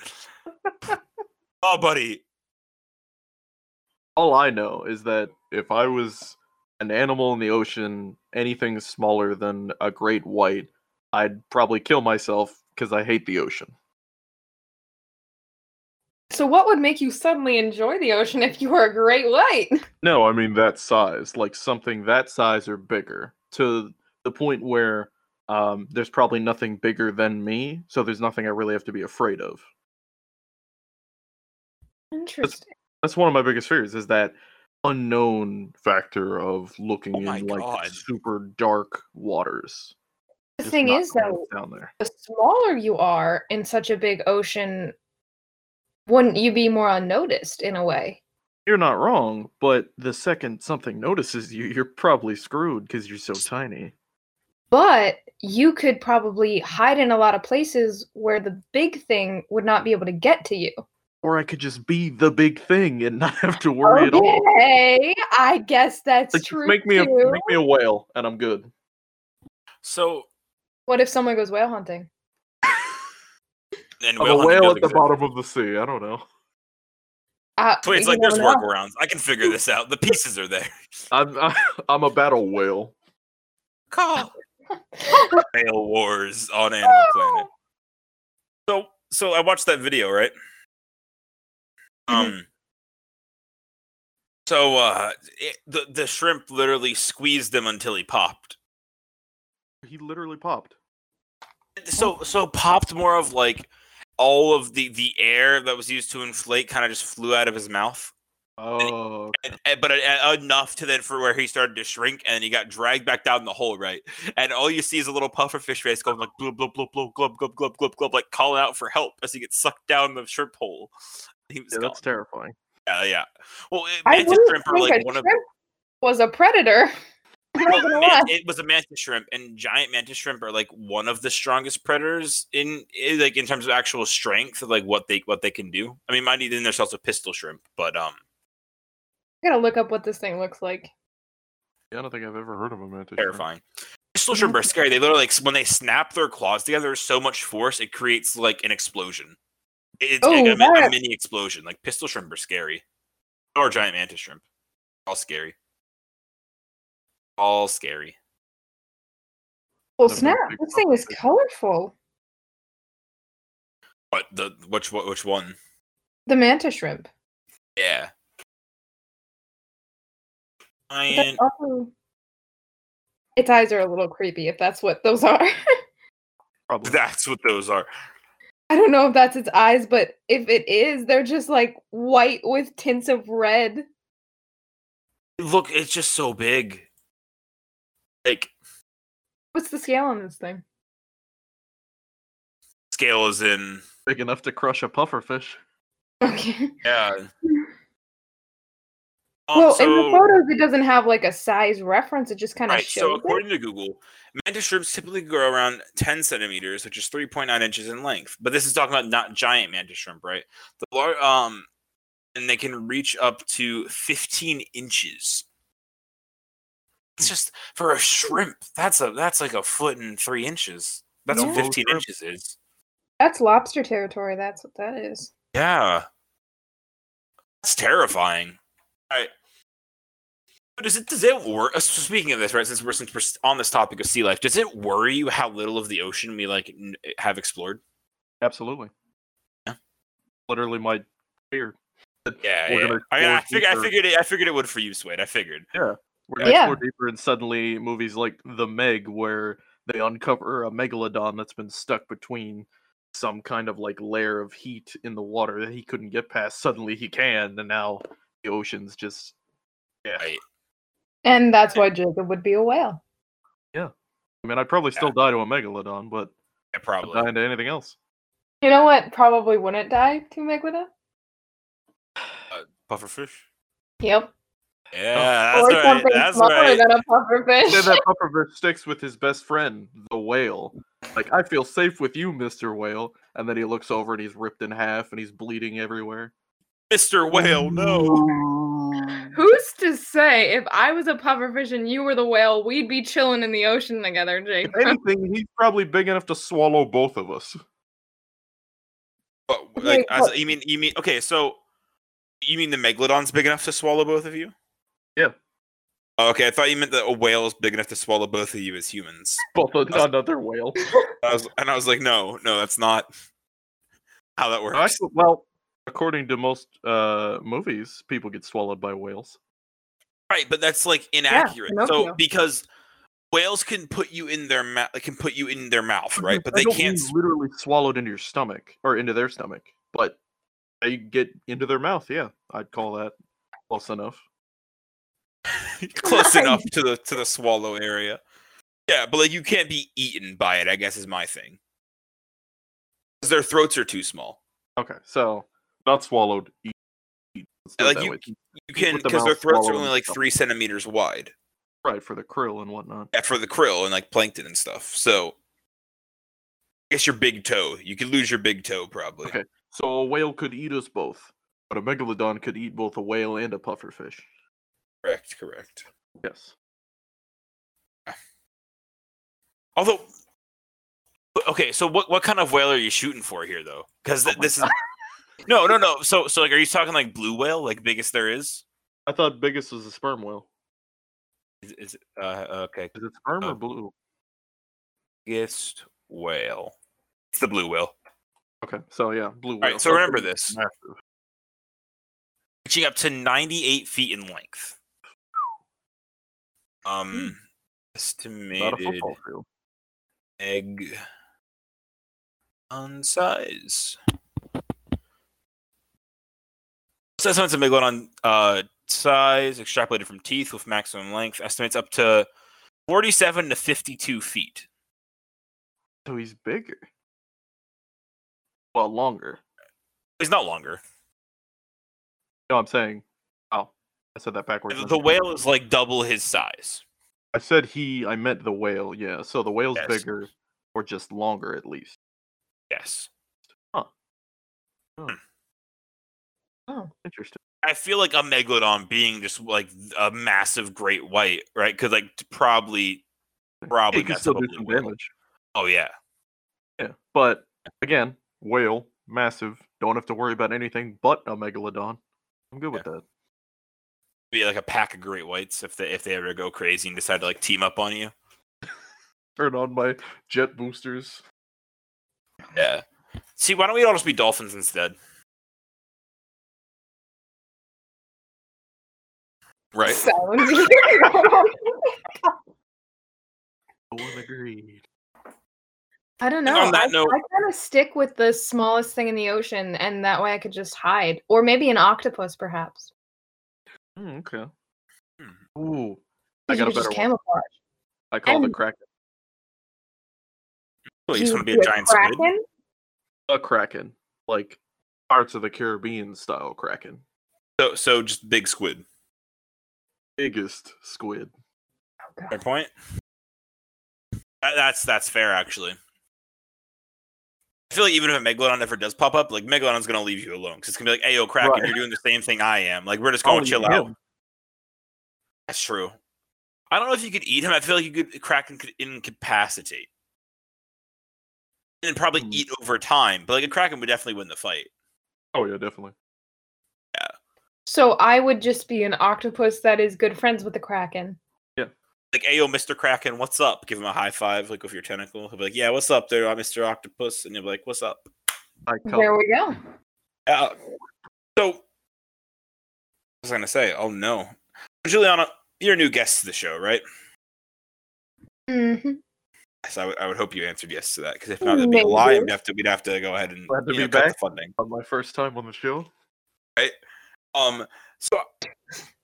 oh, buddy, all I know is that if I was an animal in the ocean, anything smaller than a great white, I'd probably kill myself because I hate the ocean. So what would make you suddenly enjoy the ocean if you were a great white? No, I mean that size, like something that size or bigger, to the point where um, there's probably nothing bigger than me, so there's nothing I really have to be afraid of. Interesting. That's one of my biggest fears is that unknown factor of looking Oh in like God. super dark waters. The Just thing is though, down there. the smaller you are in such a big ocean, wouldn't you be more unnoticed in a way? You're not wrong, but the second something notices you, you're probably screwed because you're so tiny. But you could probably hide in a lot of places where the big thing would not be able to get to you. Or I could just be the big thing and not have to worry at all. Okay, I guess that's Like, true. make me a too. make me a whale and I'm good. So What if someone goes whale hunting? and I'm whale a whale does at the bottom of the sea. I don't know. Uh, So it's you like there's know. workarounds. I can figure this out. The pieces are there. I'm I'm a battle whale. Call Whale Wars on Animal Planet. So so I watched that video, right? Um so uh it, the the shrimp literally squeezed him until he popped. He literally popped. So so popped more of like all of the the air that was used to inflate kind of just flew out of his mouth. Oh, and, and- but uh, enough to then for where he started to shrink and he got dragged back down the hole, right? And all you see is a little puffer fish face going like blub blub blub blub glub glub glub glub glub, like calling out for help as he gets sucked down the shrimp hole. He was yeah, gone. that's terrifying. Yeah, yeah. Well, it, I mantis wouldn't shrimp are like a one of was a predator. Well, gonna man- lie. it was a mantis shrimp, and giant mantis shrimp are like one of the strongest predators in, in like in terms of actual strength, of like what they what they can do. I mean, mind you, then there's also pistol shrimp, but um, I gotta look up what this thing looks like. Yeah, I don't think I've ever heard of a mantis. shrimp. terrifying. Pistol shrimp are scary. They literally like when they snap their claws together, so much force it creates like an explosion. It's like Oh, a, mi- a mini explosion. Like pistol shrimp are scary, or giant mantis shrimp, all scary, all scary. Well, snap! This thing is colorful. What the which what which one? The mantis shrimp. Yeah. Giant. also- Its eyes are a little creepy. If that's what those are. Probably. That's what those are. I don't know if that's its eyes, but if it is, they're just like white with tints of red. Look, it's just so big. Like What's the scale on this thing? scale is in. Big enough to crush a puffer fish. Okay. Yeah. Um, well, in the photos, it doesn't have like a size reference. It just kind of Right. shows So it. according to Google, mantis shrimps typically grow around 10 centimeters, which is 3.9 inches in length. But this is talking about not giant mantis shrimp, right? The lar- um, and they can reach up to 15 inches. It's just for a shrimp. That's a that's like a foot and three inches. That's what 15 Shrimp. inches is. That's lobster territory. That's what that is. Yeah. That's terrifying. All right. But does it does it work? uh, speaking of this, right? Since we're since we're on this topic of sea life, does it worry you how little of the ocean we like n- have explored? Absolutely. Yeah. Literally my fear. Yeah, yeah. gonna I, I explore figured I figured it. I figured it would for you, Swade. I figured. Yeah, we're gonna Yeah. explore deeper, and suddenly movies like The Meg, where they uncover a megalodon that's been stuck between some kind of like layer of heat in the water that he couldn't get past. Suddenly he can, and now the ocean's just yeah. Right. And that's why Jacob would be a whale. Yeah. I mean, I'd probably still die to a megalodon, but Yeah, I'd probably. die into anything else. You know what? Probably wouldn't die to Megalodon. Uh, pufferfish. Yep. Yeah, oh. that's or right. something That's smaller right. than a pufferfish. Then that pufferfish sticks with his best friend, the whale. Like, I feel safe with you, Mister Whale. And then he looks over and he's ripped in half and he's bleeding everywhere. Mr. Whale, no. Oh. Who's to say if I was a pufferfish and you were the whale, we'd be chilling in the ocean together, Jacob? If anything, he's probably big enough to swallow both of us. But, like, as, you mean you mean okay? So you mean the megalodon's big enough to swallow both of you? Yeah. Oh, okay, I thought you meant that a whale is big enough to swallow both of you as humans. Both a- another whale. I was, and I was like, no, no, that's not how that works. Actually, well, according to most uh, movies, people get swallowed by whales. Right, but that's like inaccurate. so because whales can put you in their mouth, can put you in their mouth, right? But they can't. mean literally swallowed into your stomach or into their stomach, but they get into their mouth. Yeah, I'd call that close enough. close Right. enough to the to the swallow area. Yeah, but like you can't be eaten by it. I guess is my thing. Because their throats are too small. Okay, so Not swallowed. Eat. eat. Let's do it Like you- way. You can because their throats are only like three centimeters wide Right for the krill and whatnot. yeah, for the krill and like plankton and stuff. So I guess your big toe. You could lose your big toe probably. Okay. So a whale could eat us both, but a megalodon could eat both a whale and a pufferfish. Correct, correct. Yes. Ah. Although, okay, so what what kind of whale are you shooting for here, though? Because Oh my this is no, no, no. So, so like, are you talking like blue whale, like biggest there is? I thought biggest was a sperm whale. Is, is it- uh, okay, Is it sperm Oh. or blue? biggest whale. It's the blue whale, Okay, so yeah, blue whale. right, so remember this. Massive. reaching up to ninety-eight feet in length. Um, Not estimated egg on size. So estimates of megalodon uh, size extrapolated from teeth with maximum length estimates up to 47 to 52 feet. So he's bigger. Well, longer. He's not longer. No, I'm saying. Oh, I said that backwards. The, the whale is like double his size. I said he. I meant the whale. Yeah. So the whale's Yes. bigger, or just longer at least. Yes. Huh. Oh. Oh. Interesting. I feel like a megalodon being just like a massive great white, right? Because like probably, probably He can still do some whale. damage. Oh yeah, Yeah, but again, whale, massive. Don't have to worry about anything but a megalodon. I'm good with that. be like a pack of great whites if they if they ever go crazy and decide to like team up on you. Turn on my jet boosters. Yeah. See, why don't we all just be dolphins instead? Right. Sounds No one agreed. I don't And know. on that I, note- I kind of stick with the smallest thing in the ocean, and that way I could just hide, or maybe an octopus, perhaps. Mm, okay. Hmm. Ooh, I 'cause you got a could just better one. camouflage. I call the kraken. Well, you just want to be a do giant squid. kraken? A kraken, like Pirates of the Caribbean style kraken. So, so just big squid. Biggest squid. Oh, Fair point. That- that's that's fair actually. I feel like even if a megalodon ever does pop up, like megalodon's gonna leave you alone because it's gonna be like, "Hey, yo, Kraken, Right. you're doing the same thing I am. Like, we're just going to eat chill out." him. That's true. I don't know if you could eat him. I feel like you could Kraken could incapacitate. And probably Hmm. eat over time. But like a Kraken would definitely win the fight. Oh yeah, definitely. So I would just be an octopus that is good friends with the kraken. Yeah. Like, hey yo, Mr. Kraken, what's up? Give him a high five, like with your tentacle. He'll be like, Yeah, what's up there, uh, Mr. Octopus? And you'll be like, What's up? There we go. Uh, so I was gonna say? Oh no. Juliana, you're a new guest to the show, right? Mm-hmm. Yes, I would- hope you answered yes to that, because if not, it'd be a lie, and we'd have to we'd have to go ahead and Glad to you be know, cut the back. funding. On my first time on the show. Um, so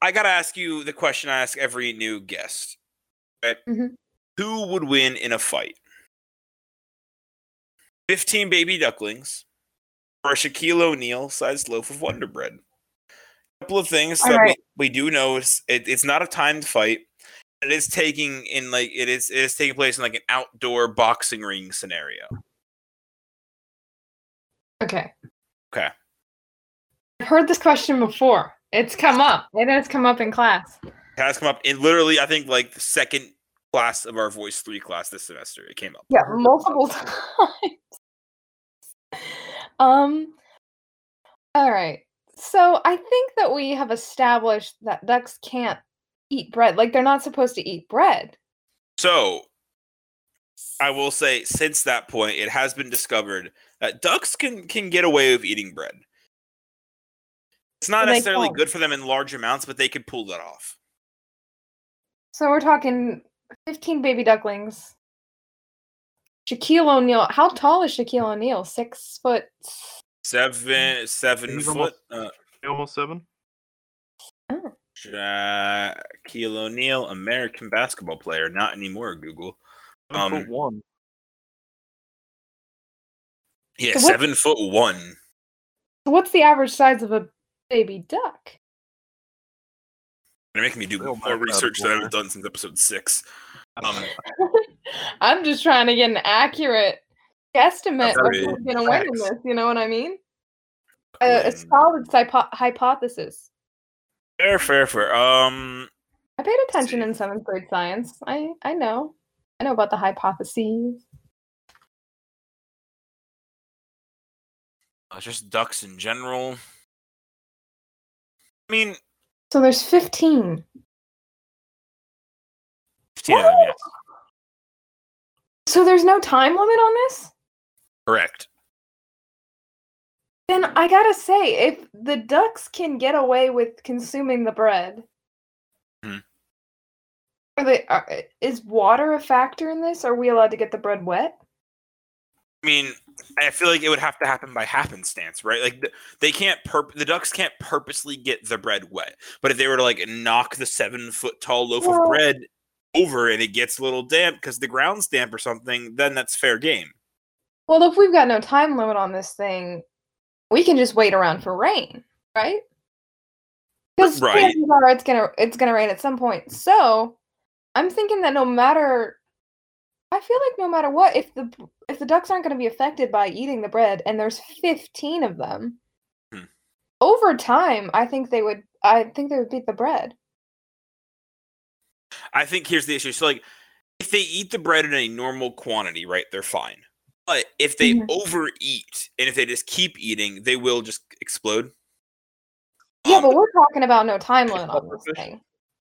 I gotta ask you the question I ask every new guest. Right? Mhm. Who would win in a fight? Fifteen baby ducklings or a Shaquille O'Neal sized loaf of Wonder Bread? A couple of things All that right. we, we do know is it, it's not a timed fight. It is taking in like it is it is taking place in like an outdoor boxing ring scenario. Okay. Okay. I've heard this question before. It's come up. It has come up in class. It has come up in literally I think like the second class of our voice three class this semester. It came up. Yeah, multiple times. um. All right. So I think that we have established that ducks can't eat bread. Like they're not supposed to eat bread. So I will say, since that point, it has been discovered that ducks can can get away with eating bread. It's not necessarily good for them in large amounts, but they can pull that off. So we're talking 15 baby ducklings. Shaquille O'Neal. How tall is Shaquille O'Neal? Six foot. Seven, seven He's foot. almost- Uh, Almost seven. Shaquille O'Neal, American basketball player, not anymore. Google. Seven Um, foot one. Yeah, So seven foot one. What's the average size of a baby duck? They're making me do They'll more mark out research that I more. haven't done since episode six. Um, I'm just trying to get an accurate guesstimate of Agreed. who's going to win in this. You know what I mean? A, a solid hypo- hypothesis. fair, fair, fair. Um, I paid attention in seventh grade science. I I know. I know about the hypotheses. uh, just ducks in general. I mean, So there's 15. 15 of them, yes. So there's no time limit on this? Correct. Then I gotta say, if the ducks can get away with consuming the bread, Hmm. are they, are, is water a factor in this? Are we allowed to get the bread wet? I mean, I feel like it would have to happen by happenstance, right? Like they can't purp the ducks can't purposely get the bread wet. But if they were to like knock the seven foot tall loaf of bread over and it gets a little damp because the ground's damp or something, then that's fair game. Well, if we've got no time limit on this thing, we can just wait around for rain, right? Because Right. chances are it's gonna it's gonna rain at some point. So I'm thinking that no matter, feel like no matter what, if the if the ducks aren't going to be affected by eating the bread, and there's 15 of them, Hmm. over time, I think they would. I think they would beat the bread. I think here's the issue. So like if they eat the bread in a normal quantity, right, they're fine. But if they Mhm. overeat and if they just keep eating, they will just explode. Yeah, Um, but we're talking about no time limit on this thing.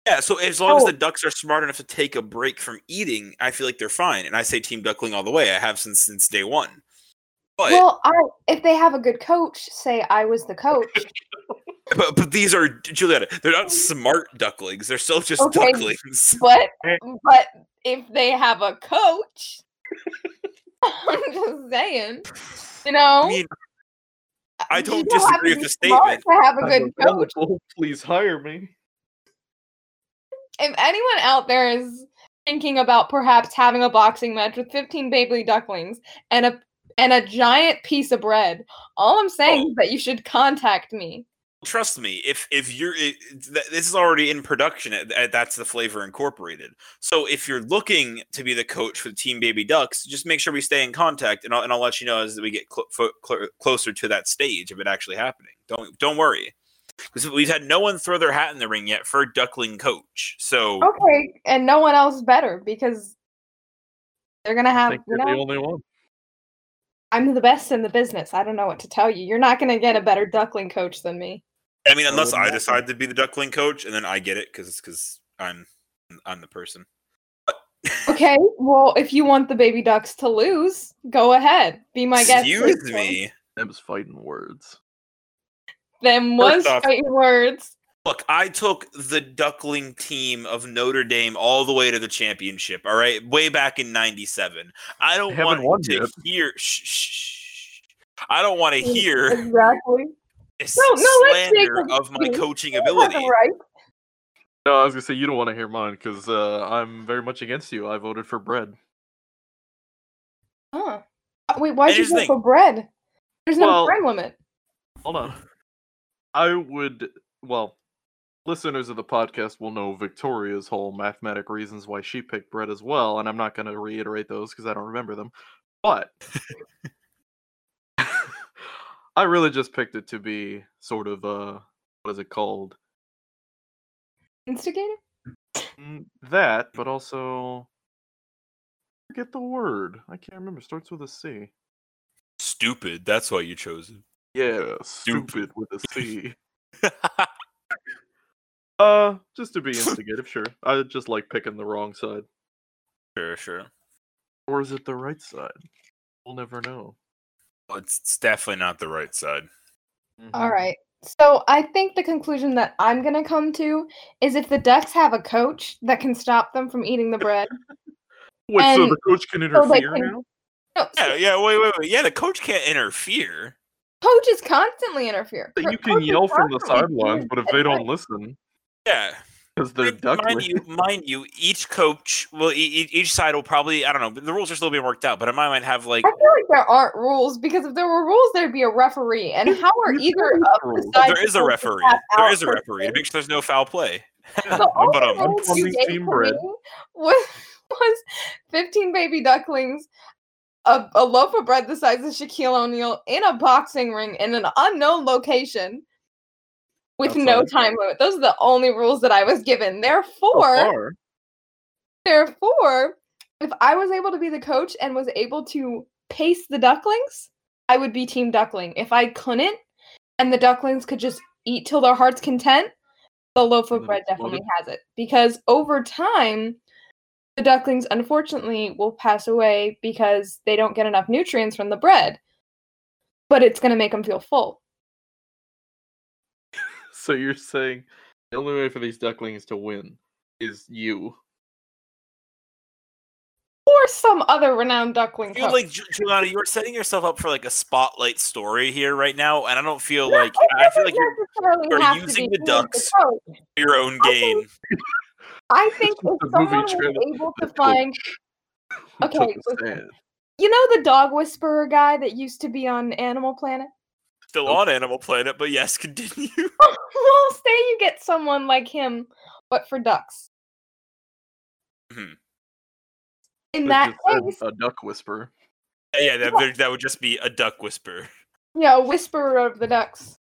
Yeah, so as long as Oh. the ducks are smart enough to take a break from eating, I feel like they're fine. And I say Team Duckling all the way. I have since since day one. But Well, I, if they have a good coach, say I was the coach. but, but these are Julietta. They're not smart ducklings. They're still just Okay. ducklings. But but if they have a coach, I'm just saying, you know. I mean, I don't have to disagree with the smart statement. To have a I'm good coach. Please hire me. If anyone out there is thinking about perhaps having a boxing match with 15 baby ducklings and a and a giant piece of bread, all I'm saying Oh. is that you should contact me. Trust me, if if you're it, th- this is already in production, uh, th- that's the flavor incorporated. So if you're looking to be the coach for the Team Baby Ducks, just make sure we stay in contact, and I'll, and I'll let you know as we get cl- cl- closer to that stage of it actually happening. Don't don't worry, because we've had no one throw their hat in the ring yet for Duckling coach. So Okay, and no one else better because they're gonna I have think you you're the only one. I'm the best in the business. I don't know what to tell you. You're not gonna get a better duckling coach than me. I mean, unless wouldn't I decide to be the Duckling coach, and then I get it because because I'm I'm the person. Okay, well if you want the baby ducks to lose, go ahead. Be my guest. Excuse this me. Them was fighting words. Them First was off- fighting words. Look, I took the Duckling team of Notre Dame all the way to the championship. All right, way back in '97. I don't Haven't want won to yet. hear. Shh, shh, shh. I don't want to hear Exactly. s- No, no, let's slander of my coaching ability. right. No, I was gonna say you don't want to hear mine because uh, I'm very much against you. I voted for bread. Huh. Uh, Wait, why'd And you vote thing. for bread? There's no Well- time limit. Hold on. I would, well, listeners of the podcast will know Victoria's whole mathematic reasons why she picked bread as well, and I'm not going to reiterate those because I don't remember them. But I really just picked it to be sort of uh what is it called? Instigator? Mm, That, but also forget the word. I can't remember. Starts with a C. Stupid. That's why you chose it. Yeah, Stupid. stupid with a C. Uh, just to be instigative, sure. I just like picking the wrong side. sure, sure. Or is it the right side? We'll never know. Well, it's, it's definitely not the right side. All right. So I think the conclusion that I'm gonna come to is if the ducks have a coach that can stop them from eating the bread. Wait, so the coach can so interfere can- now? No, Yeah, yeah. Wait, wait, wait. Yeah, the coach can't interfere. Coaches constantly interfere. But you can coaches yell from the sidelines, but if they don't listen, Yeah. because they're Mind ducklings. you, mind you, each coach will each side will probably I don't know. The rules are still being worked out, but in my mind have like I feel like there aren't rules because if there were rules, there'd be a referee. And how are There's either of the sides there is a referee. tap There out is a referee to make sure there's no foul play. The only but um, I'm rules you funding gave Team to was, was 15 baby ducklings, a, a loaf of bread the size of Shaquille O'Neal in a boxing ring in an unknown location with no time limit. Those are the only rules that I was given. Therefore, therefore, if I was able to be the coach and was able to pace the ducklings, I would be team duckling. If I couldn't and the ducklings could just eat till their heart's content, the loaf of bread definitely has it. Because over time, the ducklings unfortunately will pass away because they don't get enough nutrients from the bread. But it's going to make them feel full. so you're saying the only way for these ducklings to win is you. Or some other renowned duckling I feel coach. like Juliana, you're setting yourself up for like a spotlight story here right now, and I don't feel No, like I feel like you're you're using the ducks. coach. your own I game. think- I think if someone was able to find, Okay, listen. you know, the dog whisperer guy that used to be on Animal Planet. Still on Animal Planet, but yes, continue. well, say you get someone like him, but for ducks. Mhm. In They that case, a duck whisperer. yeah, that, there- that would just be a duck whisper. yeah, a whisperer of the ducks.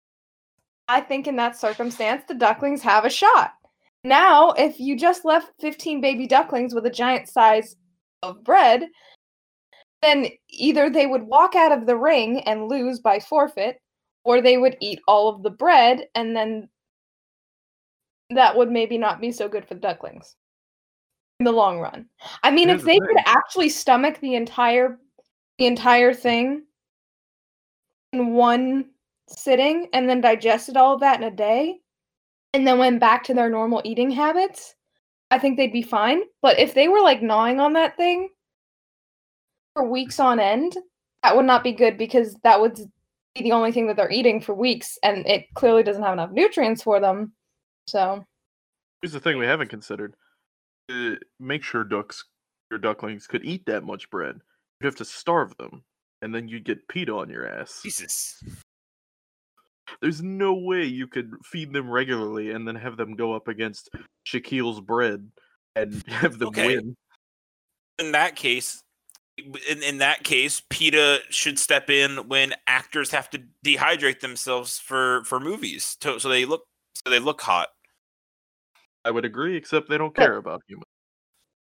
I think in that circumstance, the ducklings have a shot. Now, if you just left 15 baby ducklings with a giant size of bread, then either they would walk out of the ring and lose by forfeit, or they would eat all of the bread, and then that would maybe not be so good for the ducklings in the long run. I mean, Here's if the they could actually stomach the entire the entire thing in one sitting and then digested all of that in a day and then went back to their normal eating habits, I think they'd be fine. But if they were like gnawing on that thing for weeks on end, that would not be good because that would be the only thing that they're eating for weeks and it clearly doesn't have enough nutrients for them. So, Here's the thing we haven't considered. To make sure ducks, your ducklings, could eat that much bread, You'd have to starve them, and then you'd get PETA on your ass. Jesus. There's no way you could feed them regularly and then have them go up against Shaquille's bread and have them Okay. win. In that case, in, in that case, PETA should step in when actors have to dehydrate themselves for for movies, to, so they look so they look hot. I would agree, except they don't care about humans.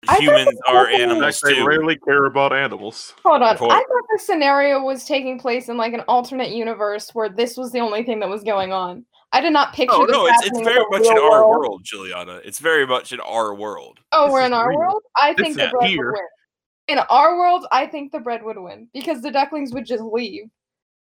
I thought Humans are animals fact, they too. rarely care about animals. hold on. Report. I thought the scenario was taking place in like an alternate universe where this was the only thing that was going on. I did not picture Oh this no, it's it's very the much in our world. world, Juliana. It's very much in our world. Oh, This we're in our real. world? I This think the bread here. would win. In our world, I think the bread would win because the ducklings would just leave.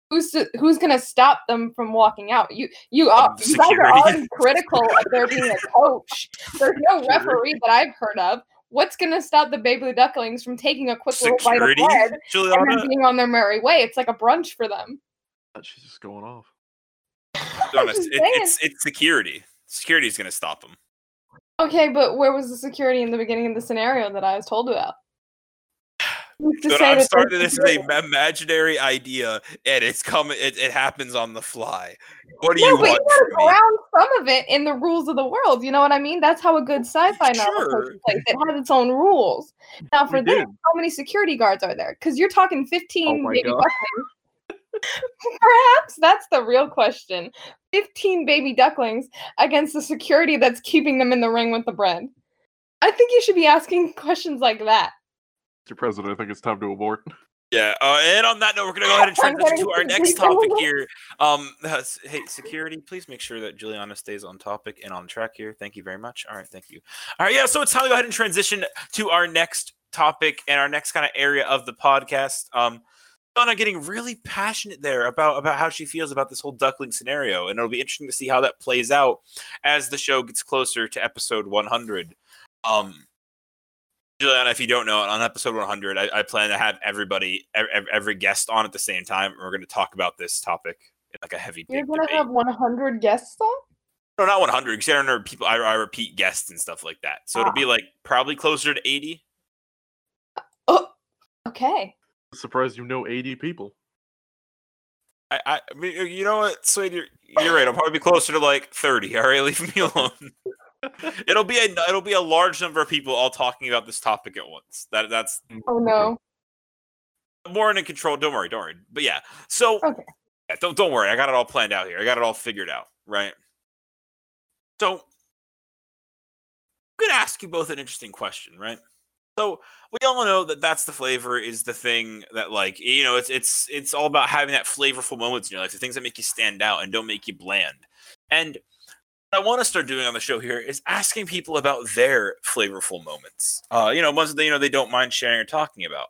Who's to, who's gonna stop them from walking out? You you are Um, you guys are security. already critical of there being a coach. There's no referee that I've heard of. What's gonna stop the baby ducklings from taking a quick little bite of Security, bread and Juliana. then being on their merry way? It's like a brunch for them. She's just going off. honest, it, it's it's security. Security is going to stop them. Okay, but where was the security in the beginning of the scenario that I was told about? Who's to But say I'm that starting there's this is a imaginary idea, and it's coming. It, it happens on the fly. What do No, you but you want gotta ground some of it in the rules of the world. You know what I mean? That's how a good sci-fi novel Sure. takes place. It has its own rules. Now, for We this, did. how many security guards are there? Because you're talking 15 Oh my baby ducklings. Perhaps that's the real question. 15 baby ducklings against the security that's keeping them in the ring with the bread. I think you should be asking questions like that. Mr. President, I think it's time to abort. Yeah, uh, and on that note, we're gonna go ahead and transition to our next topic here. Um, uh, s- hey, security, please make sure that Juliana stays on topic and on track here. Thank you very much. All right, thank you. All right, yeah, so it's time to go ahead and transition to our next topic and our next kind of area of the podcast. Um, Donna getting really passionate there about about how she feels about this whole duckling scenario, and it'll be interesting to see how that plays out as the show gets closer to episode 100. Um, Juliana, if you don't know, on episode 100, I, I plan to have everybody, every, every guest on at the same time. and We're going to talk about this topic in like a heavy You're gonna have 100 guests on? No, not 100. Because I don't know people. I, I repeat guests and stuff like that. So it'll be Ah. like probably closer to 80. Oh, okay. Surprised you know 80 people. I, I, I mean, you know what, Slade, you're, you're right. I'll probably be closer to like 30. All right, leave me alone. It'll be a it'll be a large number of people all talking about this topic at once. That that's Oh no. more in control. Don't worry, don't worry. But yeah, so Okay. yeah, don't don't worry. I got it all planned out here. I got it all figured out. Right. So I'm gonna ask you both an interesting question, right? So we all know that that's the flavor is the thing that like you know it's it's it's all about having that flavorful moments in your life, the things that make you stand out and don't make you bland. And I want to start doing on the show here is asking people about their flavorful moments. Uh, you know, ones that they, you know they don't mind sharing or talking about.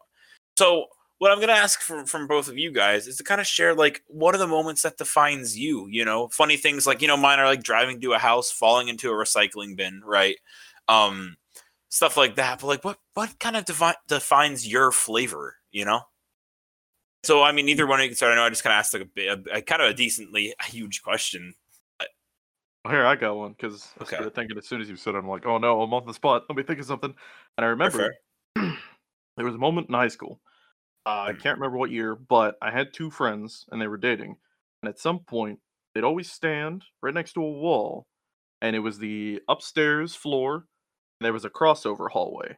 So what I'm gonna ask from from both of you guys is to kind of share like what are the moments that defines you. You know, funny things like you know mine are like driving to a house, falling into a recycling bin, right? Um, stuff like that. But like, what what kind of defi- defines your flavor? You know. So I mean, either one of you can start. I know I just kind of asked like a, a, a kind of a decently huge question. Here, I got one because I Okay. started thinking as soon as you said it, I'm like, oh no, I'm on the spot. Let me think of something. And I remember there was a moment in high school. Uh, I Mm. can't remember what year, but I had two friends and they were dating. And at some point, they'd always stand right next to a wall, and it was the upstairs floor. And there was a crossover hallway.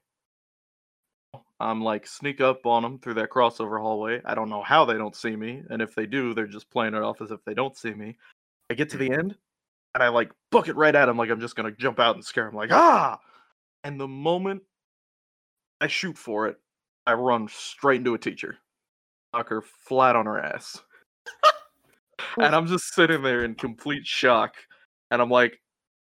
I'm like sneak up on them through that crossover hallway. I don't know how they don't see me, and if they do, they're just playing it off as if they don't see me. I get to the end, and I like book it right at him, like I'm just gonna jump out and scare him, like ah! And the moment I shoot for it, I run straight into a teacher, knock her flat on her ass, and I'm just sitting there in complete shock, and I'm like,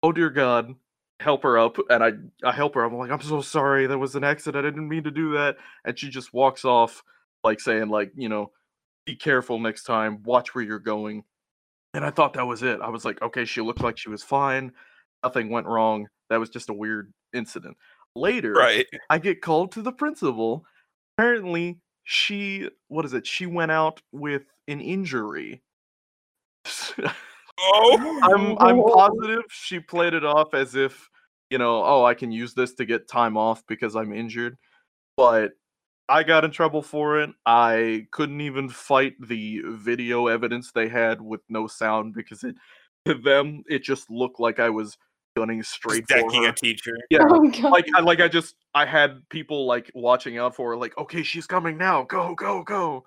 oh dear God, help her up, and I I help her. I'm like, I'm so sorry, that was an accident. I didn't mean to do that, and she just walks off, like saying like, you know, be careful next time, watch where you're going. And I thought that was it. I was like, okay, she looked like she was fine. Nothing went wrong. That was just a weird incident. Later, Right. I get called to the principal. Apparently, she what is it? She went out with an injury. Oh. I'm I'm Oh. positive she played it off as if, you know, oh, I can use this to get time off because I'm injured. But I got in trouble for it. I couldn't even fight the video evidence they had with no sound because it to them it just looked like I was gunning straight for decking her. a teacher. Yeah, Oh like I like I just I had people like watching out for her, like, okay, she's coming now. Go, go, go.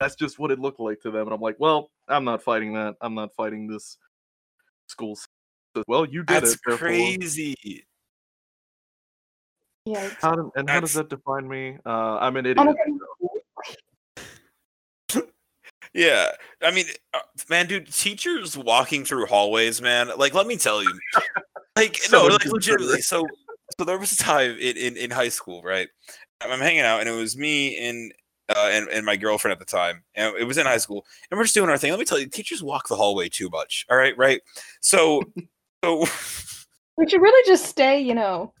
That's just what it looked like to them. And I'm like, well, I'm not fighting that. I'm not fighting this school. system." Well, you did That's it. therefore- crazy. Yikes. How do- and how does that define me? Uh, I'm an idiot. Oh. Yeah, I mean, uh, man, dude, teachers walking through hallways, man. Like, let me tell you, like, no, like legitimately. So, so there was a time in, in in high school, right? I'm I'm hanging out, and it was me and uh, and and my girlfriend at the time, and it was in high school, and we're just doing our thing. Let me tell you, teachers walk the hallway too much. All right, right. So, so We should really just stay, you know,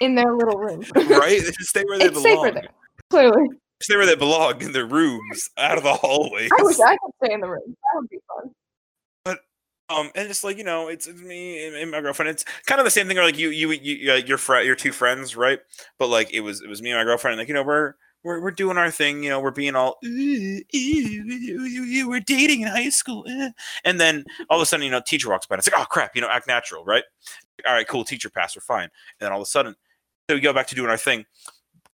in their little room. right, they stay where they it's belong. safer there. Clearly. Stay where they belong in their rooms, out of the hallways. I wish I could stay in the room. That would be fun. But um, and it's like you know, it's, it's me and, and my girlfriend. It's kind of the same thing. Or like you, you, you, uh, your friend, your two friends, right? But like it was, it was me and my girlfriend. And like you know, we're we're we're doing our thing. You know, we're being all "Ooh, ooh, ooh, ooh, ooh, we're dating in high school, eh." and then all of a sudden, you know, teacher walks by. And it's like, oh crap, you know, act natural, right? All right, cool. Teacher pass, we're fine. And then all of a sudden, so we go back to doing our thing.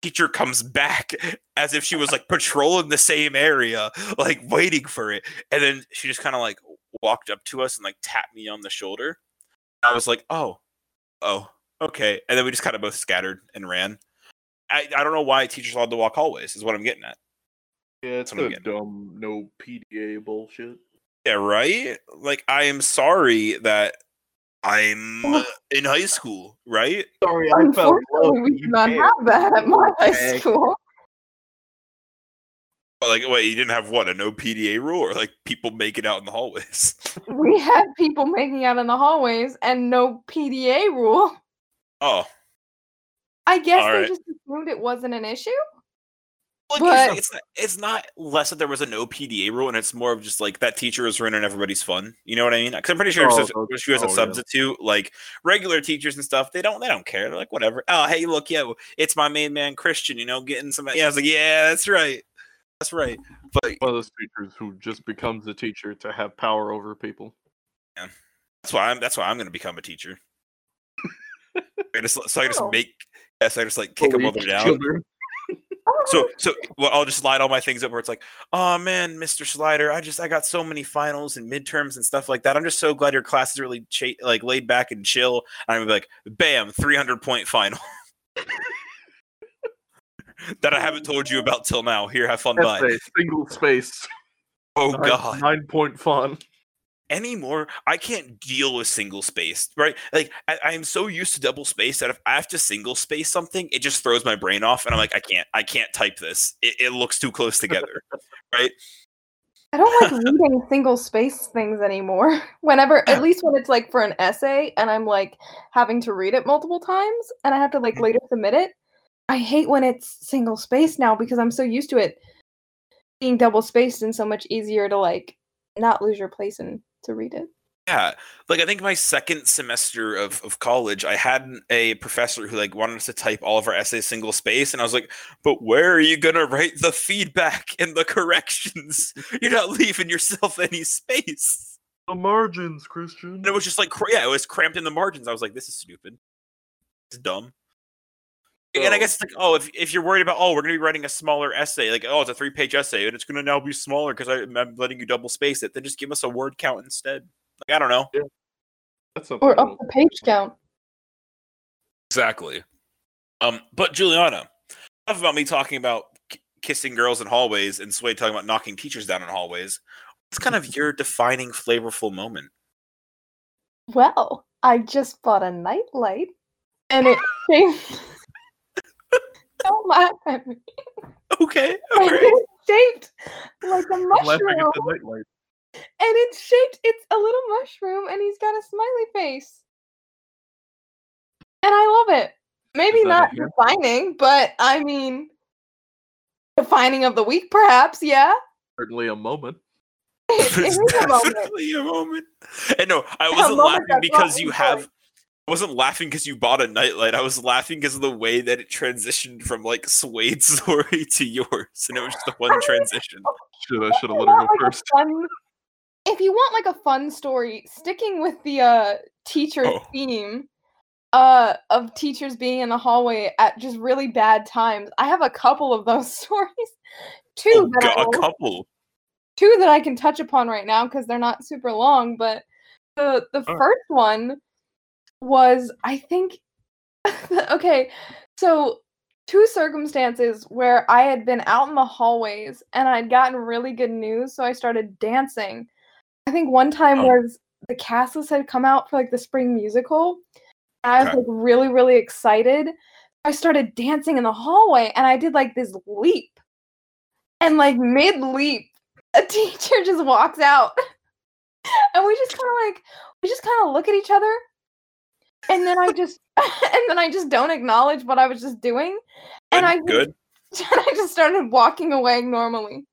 Teacher comes back as if she was like patrolling the same area, like waiting for it. And then she just kind of like walked up to us and like tapped me on the shoulder. I was like, oh, oh, okay. And then we just kind of both scattered and ran. I, I don't know why teachers allowed to walk hallways, is what I'm getting at. Yeah, it's the dumb no PDA bullshit. Yeah, right? Like, I am sorry that I'm in high school, right? Sorry, Unfortunately, we do not have that at my high school. But like, wait, you didn't have what, a no PDA rule or like people making out in the hallways? We had people making out in the hallways and no PDA rule. Oh, I guess they Alright. just assumed it wasn't an issue. Like, But- it's, it's not, it's not less that there was a no PDA rule, and it's more of just like that teacher is ruining everybody's fun. You know what I mean? Because I'm pretty sure Oh, since she was a oh, yeah. substitute. Like regular teachers and stuff, they don't they don't care. They're like whatever. Oh hey, look, yeah, it's my main man Christian. You know, getting some. Yeah, I was like, yeah, that's right, that's right. But One of those teachers who just becomes a teacher to have power over people. Yeah, that's why I'm that's why I'm gonna become a teacher. I just, so I just Oh. make. Yes, I just like kick a Bully mother down. children. So so well, I'll just slide all my things up where it's like, oh man, Mr. Slider, I just I got so many finals and midterms and stuff like that. I'm just so glad your class is really cha- like laid back and chill. And I'm gonna be like, bam, 300 point final. that I haven't told you about till now. Here, have fun. Bye. Single space. Oh nine- god. Nine point font. Anymore i can't deal with single space right like I, I am so used to double space that if i have to single space something it just throws my brain off and i'm like i can't i can't type this it, it looks too close together right I don't like reading single space things anymore. Whenever, at least when it's like for an essay and I'm like having to read it multiple times and I have to like Mhm. later submit it. I hate when it's single space now because I'm so used to it being double spaced and so much easier to like not lose your place and to read it. yeah like i think my second semester of, of college i had a professor who like wanted us to type all of our essays single space and i was like but where are you going to write the feedback and the corrections you're not leaving yourself any space The margins, Christian. And it was just like, yeah, it was cramped in the margins. I was like, this is stupid. It's dumb. And I guess it's like, oh, if, if you're worried about, oh, we're going to be writing a smaller essay, like, oh, it's a three page essay and it's going to now be smaller because I'm letting you double space it, then just give us a word count instead. Like, I don't know. That's something. Or to- up the page count. Exactly. Um, but Juliana, enough about me talking about k- kissing girls in hallways and Sway talking about knocking teachers down in hallways. What's kind of your defining flavorful moment? Well, I just bought a nightlight and it shaped. Don't laugh at me. Okay. all right. It's shaped like a mushroom. and it's shaped it's a little mushroom and he's got a smiley face and i love it maybe Is not defining but i mean defining of the week perhaps yeah Certainly a moment. it, it It's a moment definitely a moment. And no, I wasn't laughing because you have. I wasn't laughing because you bought a nightlight. I was laughing because of the way that it transitioned from like Suede's story to yours, and it was just the one transition. Should I should have If let you her go want, like, a first. fun- if you want like a fun story sticking with the uh teacher Oh. theme uh of teachers being in the hallway at just really bad times i have a couple of those stories two Oh, that God, a couple. two that I can touch upon right now because they're not super long. But the the Alright. first one was I think okay, so two circumstances where I had been out in the hallways and I'd gotten really good news, so I started dancing. I think one time Oh. was the Castles had come out for like the spring musical. and I was Okay. like really, really excited. I started dancing in the hallway and I did like this leap. And like mid leap, a teacher just walks out. and we just kind of like we just kind of look at each other. And then I just and then I just don't acknowledge what I was just doing. And Good, I just- good. and I just started walking away normally,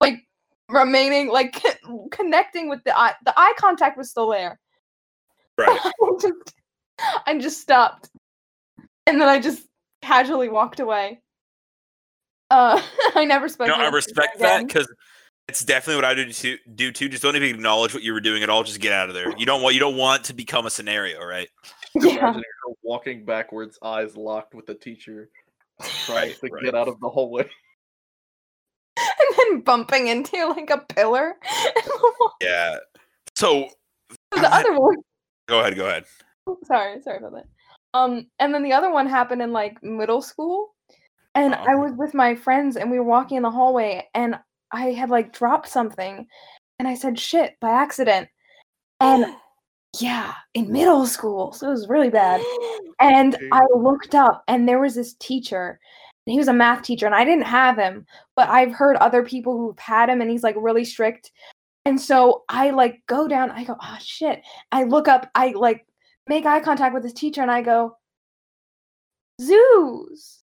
like remaining like connecting with the eye. The eye contact was still there. Right. I just, I just stopped, and then I just casually walked away. Uh, I never spoke. No, to I respect that because it's definitely what I do too. Do too. Just don't even acknowledge what you were doing at all. Just get out of there. You don't want. You don't want to become a scenario, right? Yeah, walking backwards, eyes locked with the teacher, trying to right. get out of the hallway. and then bumping into like a pillar. Yeah. So the other one. go ahead. Go ahead. sorry, sorry about that. Um, and then the other one happened in like middle school, and I was with my friends, and we were walking in the hallway, and I had like dropped something, and I said "shit" by accident, and yeah, in middle school, so it was really bad. And I looked up, and there was this teacher. and He was a math teacher, and I didn't have him, but I've heard other people who've had him, and he's like really strict. And so I like go down. I go, oh shit. I look up. I like make eye contact with this teacher, and I go, zoos.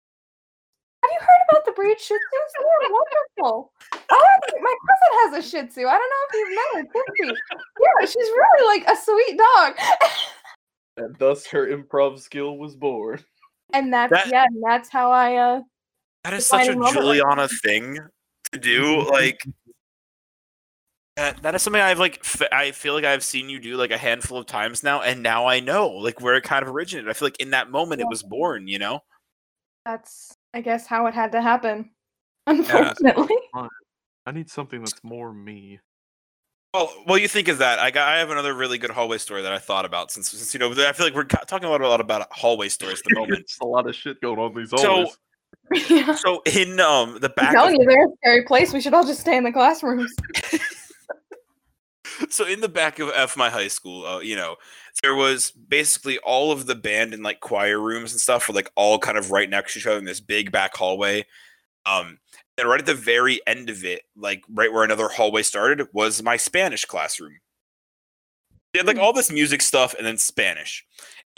Have you heard about the breed Shih Tzus? They're wonderful. Oh, my cousin has a Shih Tzu. I don't know if you've met her, Tipsy. Yeah, she's really like a sweet dog. And thus her improv skill was born. And that's That- yeah, and that's how I uh That is such a Defining moment Juliana thing to do. Like that, that is something I've like. F- I feel like I've seen you do like a handful of times now, and now I know like where it kind of originated. I feel like in that moment it was born. You know. that's I guess how it had to happen. Unfortunately. I need something that's more me. Well, well, you think is that I got. I have another really good hallway story that I thought about since, since you know. I feel like we're talking a lot, a lot about hallway stories at the moment. It's a lot of shit going on these So- yeah. so in um the I'm back, of, telling you, they're a scary place. We should all just stay in the classrooms. so in the back of, of my high school, uh, you know, there was basically all of the band and like choir rooms and stuff were like all kind of right next to each other in this big back hallway. Um, and right at the very end of it, like right where another hallway started, was my Spanish classroom. They had like all this music stuff and then Spanish.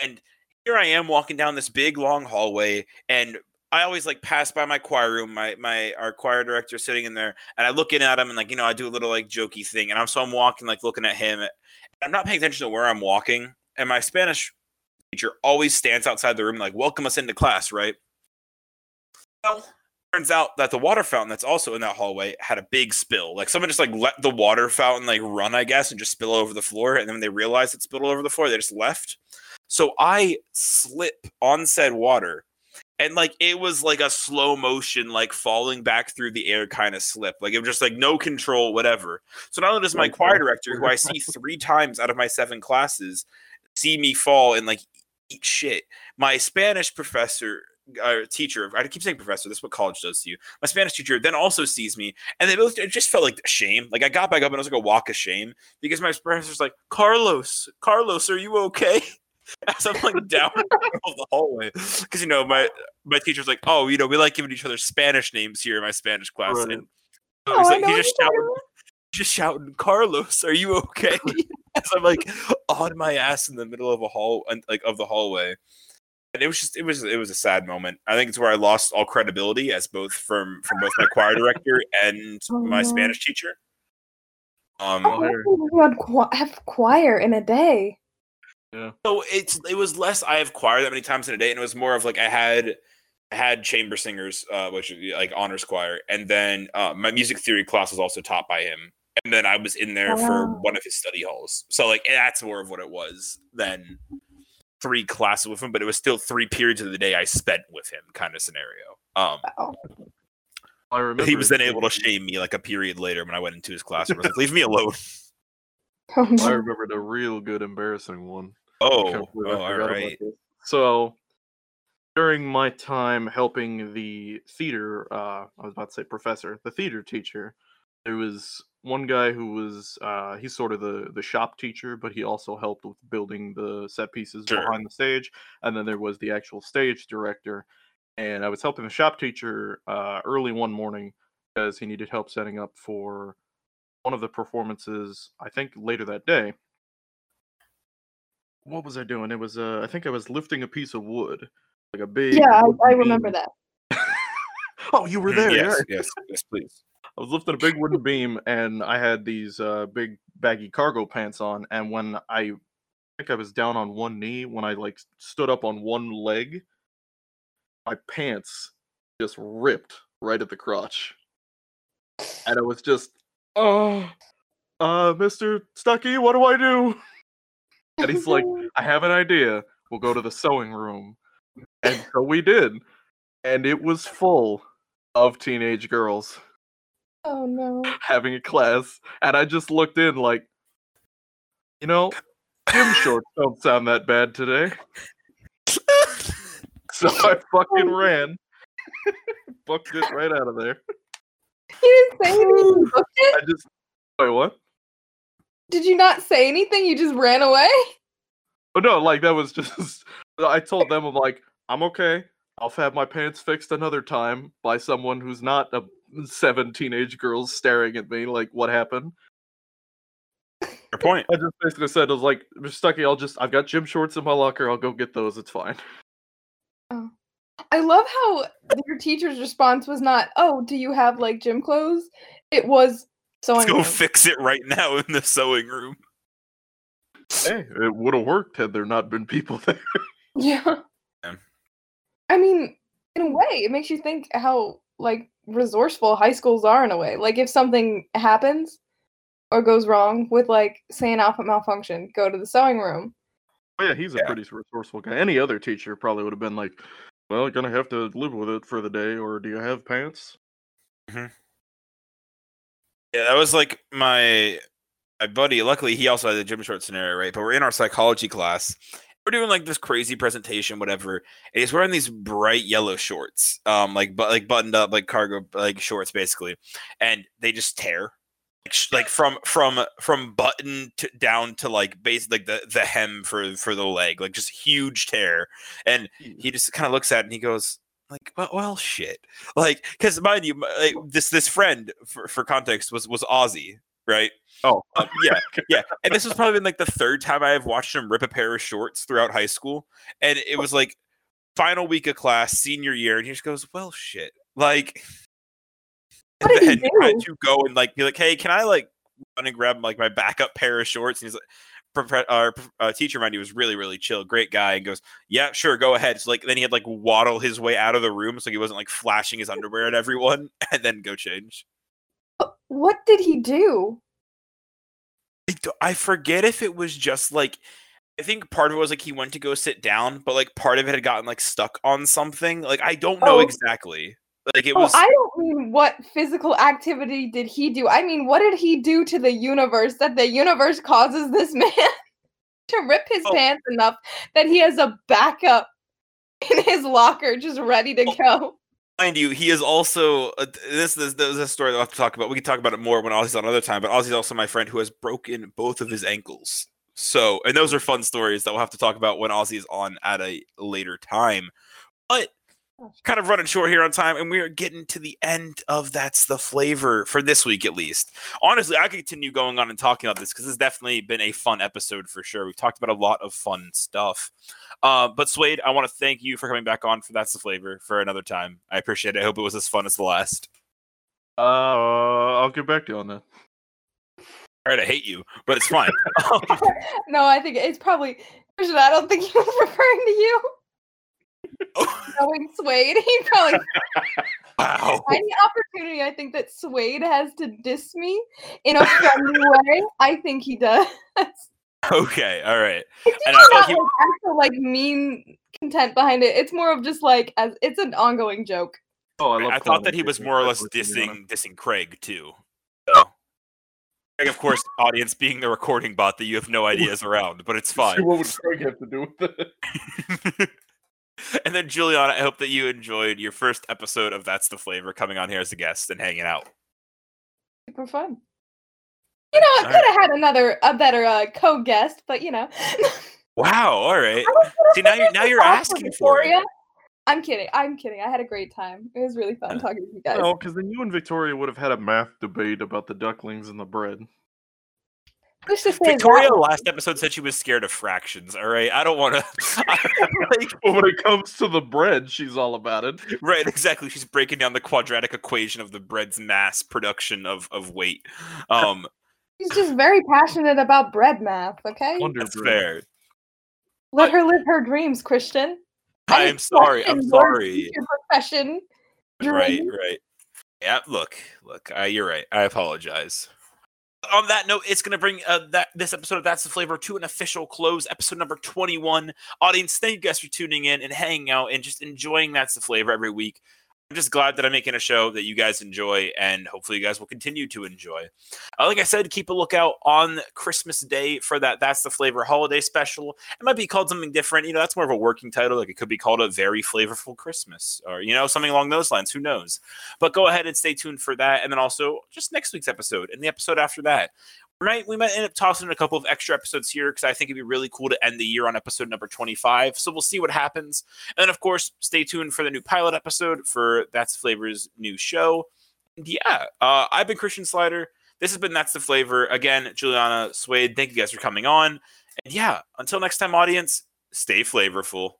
And here I am walking down this big long hallway, and I always like pass by my choir room. My my our choir director sitting in there, and I look in at him and like you know I do a little like jokey thing, and I'm so I'm walking like looking at him. And I'm not paying attention to where I'm walking, and my Spanish teacher always stands outside the room like welcome us into class, right? Well, turns out that the water fountain that's also in that hallway had a big spill. Like someone just like let the water fountain like run, I guess, and just spill over the floor. And then when they realized it spilled over the floor, they just left. So I slip on said water. And like it was like a slow motion, like falling back through the air kind of slip. Like it was just like no control, whatever. So not only does my choir director, who I see three times out of my seven classes, see me fall and like eat shit, my Spanish professor uh, teacher, I keep saying professor, that's what college does to you. My Spanish teacher then also sees me, and they both it just felt like shame. Like I got back up and it was like a walk of shame because my professor's like, Carlos, Carlos, are you okay? As I'm like down the middle of the hallway, because you know my my teacher's like, oh, you know, we like giving each other Spanish names here in my Spanish class, Right. and so Oh, he's I like, know he just you're shouted, just shouting, Carlos, are you okay? As I'm like on my ass in the middle of a hall, and, like of the hallway, and it was just, it was, it was a sad moment. I think it's where I lost all credibility as both from from both my choir director and Oh, my no. Spanish teacher. Um, Oh, you had qu- have choir in a day. So it's it was less I have choir that many times in a day, and it was more of like I had I had chamber singers, uh, which like honors choir, and then uh, my music theory class was also taught by him, and then I was in there for one of his study halls. So like that's more of what it was than three classes with him, but it was still three periods of the day I spent with him, kind of scenario. Um, Wow. I remember he was then able to shame me like a period later when I went into his classroom. I was like, "Leave me alone." Oh, I no. remembered a real good embarrassing one. Oh, I can't believe I oh, all right. So, during my time helping the theater, uh, I was about to say professor, the theater teacher, there was one guy who was uh, he's sort of the the shop teacher, but he also helped with building the set pieces Sure. behind the stage. And then there was the actual stage director, and I was helping the shop teacher uh, early one morning because he needed help setting up for one of the performances. I think later that day what was I doing? It was uh I think I was lifting a piece of wood. Like a big Yeah, I, I remember that. oh, you were Mm, there, yes, yes, yes, please. I was lifting a big wooden beam and I had these uh big baggy cargo pants on and when I think I was down on one knee when I like stood up on one leg, my pants just ripped right at the crotch. And it was just, oh, uh, Mr. Stucky, what do I do? And he's like, I have an idea. We'll go to the sewing room. And so we did. And it was full of teenage girls oh no. having a class. And I just looked in like, you know, gym shorts don't sound that bad today. So I fucking oh. ran. Booked it right out of there. You didn't say anything. You booked it? I just wait, what? Did you not say anything? You just ran away? Oh no, like that was just I told them I'm like, I'm okay. I'll have my pants fixed another time by someone who's not a seven teenage girls staring at me like what happened. Your point. I just basically said I was like, Mr. Stucky, I'll just I've got gym shorts in my locker, I'll go get those, it's fine. Oh. I love how your teacher's response was not, "Oh, do you have like gym clothes?" It was sewing. Let's go room. fix it right now in the sewing room. Hey, it would have worked had there not been people there. Yeah. Yeah. I mean, in a way, it makes you think how like resourceful high schools are in a way. Like if something happens or goes wrong with like say an output malfunction, go to the sewing room. Oh, yeah, he's a Yeah. pretty resourceful guy. Any other teacher probably would have been like, "Well, you're gonna have to live with it for the day, or do you have pants?" Mm-hmm. Yeah, that was like my my buddy. Luckily, he also had the gym short scenario, right? But we're in our psychology class. We're doing like this crazy presentation, whatever. And he's wearing these bright yellow shorts, um, like but like buttoned up, like cargo, like shorts, basically, and they just tear, like, sh- like from from from button to down to like base like the the hem for for the leg, like just huge tear. And he just kind of looks at it and he goes like well, well shit like because mind you like, this this friend for, for context was was Ozzy right? Oh, um, yeah yeah. And this has probably been like the third time i have watched him rip a pair of shorts throughout high school and it was like final week of class senior year and he just goes well shit. Like What did he and had do? to go and like be like hey can i like run and grab like my backup pair of shorts? And he's like our uh, teacher mind he was really really chill great guy and goes yeah sure go ahead. So like then he had like waddle his way out of the room so he wasn't like flashing his underwear at everyone and then go change What did he do? I forget if it was just like i think part of it was like he went to go sit down but like part of it had gotten like stuck on something like i don't know Oh. exactly like it Oh, was I don't mean what physical activity did he do. I mean, what did he do to the universe that the universe causes this man to rip his Oh. pants enough that he has a backup in his locker just ready to Oh. go? Mind you, he is also uh, this, this. This is a story that I'll have to talk about. We can talk about it more when Ozzy's on another time. But Ozzy's also my friend who has broken both of his ankles. So, and those are fun stories that we'll have to talk about when Ozzy is on at a later time. But kind of running short here on time, and we are getting to the end of that's the flavor for this week at least. Honestly, I could continue going on and talking about this because it's definitely been a fun episode for sure. We've talked about a lot of fun stuff. Uh, but Swade, I want to thank you for coming back on for that's the flavor for another time. I appreciate it. I hope it was as fun as the last. Uh, I'll get back to you on that. All right, I hate you, but it's fine. No, I think it's probably. I don't think he was referring to you. Knowing Suede, he probably wow. any opportunity I think that Suede has to diss me in a friendly way. I think he does. Okay, all right. It's And I usually thought not he- like actual like mean content behind it. It's more of just like as it's an ongoing joke. Oh, I, I, thought calling that he was more or less dissing dissing Craig too. So. Craig, of course, audience being the recording bot that you have no ideas around, but it's fine. What would Craig have to do with it? and then Juliana, I hope that you enjoyed your first episode of That's the Flavor coming on here as a guest and hanging out. Super fun. You know, I could have had another a better uh, co-guest, but you know. Wow, all right. See now you're now you're asking for it. I'm kidding. I'm kidding. I had a great time. It was really fun talking to you guys. No, because then you and Victoria would have had a math debate about the ducklings and the bread. Who's to say that Victoria was- last episode said she was scared of fractions. All right, I don't want to. like, But when it comes to the bread, she's all about it. right, exactly. She's breaking down the quadratic equation of the bread's mass production of of weight. Um, She's just very passionate about bread math. Okay, Wonder that's bread. fair. let her live her dreams, Christian. I am sorry. I'm question your sorry. future Profession. Right, dream. right. Yeah, look, look. Uh, you're right. I apologize. On that note, it's going to bring uh, that this episode of That's the Flavor to an official close. Episode number 21. Audience, thank you guys for tuning in and hanging out and just enjoying That's the Flavor every week. I'm just glad that I'm making a show that you guys enjoy, and hopefully, you guys will continue to enjoy. Uh, like I said, keep a lookout on Christmas Day for that. That's the Flavor holiday special. It might be called something different. You know, that's more of a working title. Like it could be called a very flavorful Christmas, or you know, something along those lines. Who knows? But go ahead and stay tuned for that, and then also just next week's episode and the episode after that. We might we might end up tossing in a couple of extra episodes here because I think it'd be really cool to end the year on episode number 25. So we'll see what happens. And of course, stay tuned for the new pilot episode for That's Flavor's new show. And yeah, uh, I've been Christian Slider. This has been That's the Flavor. Again, Juliana Swade, thank you guys for coming on. And yeah, until next time, audience, stay flavorful.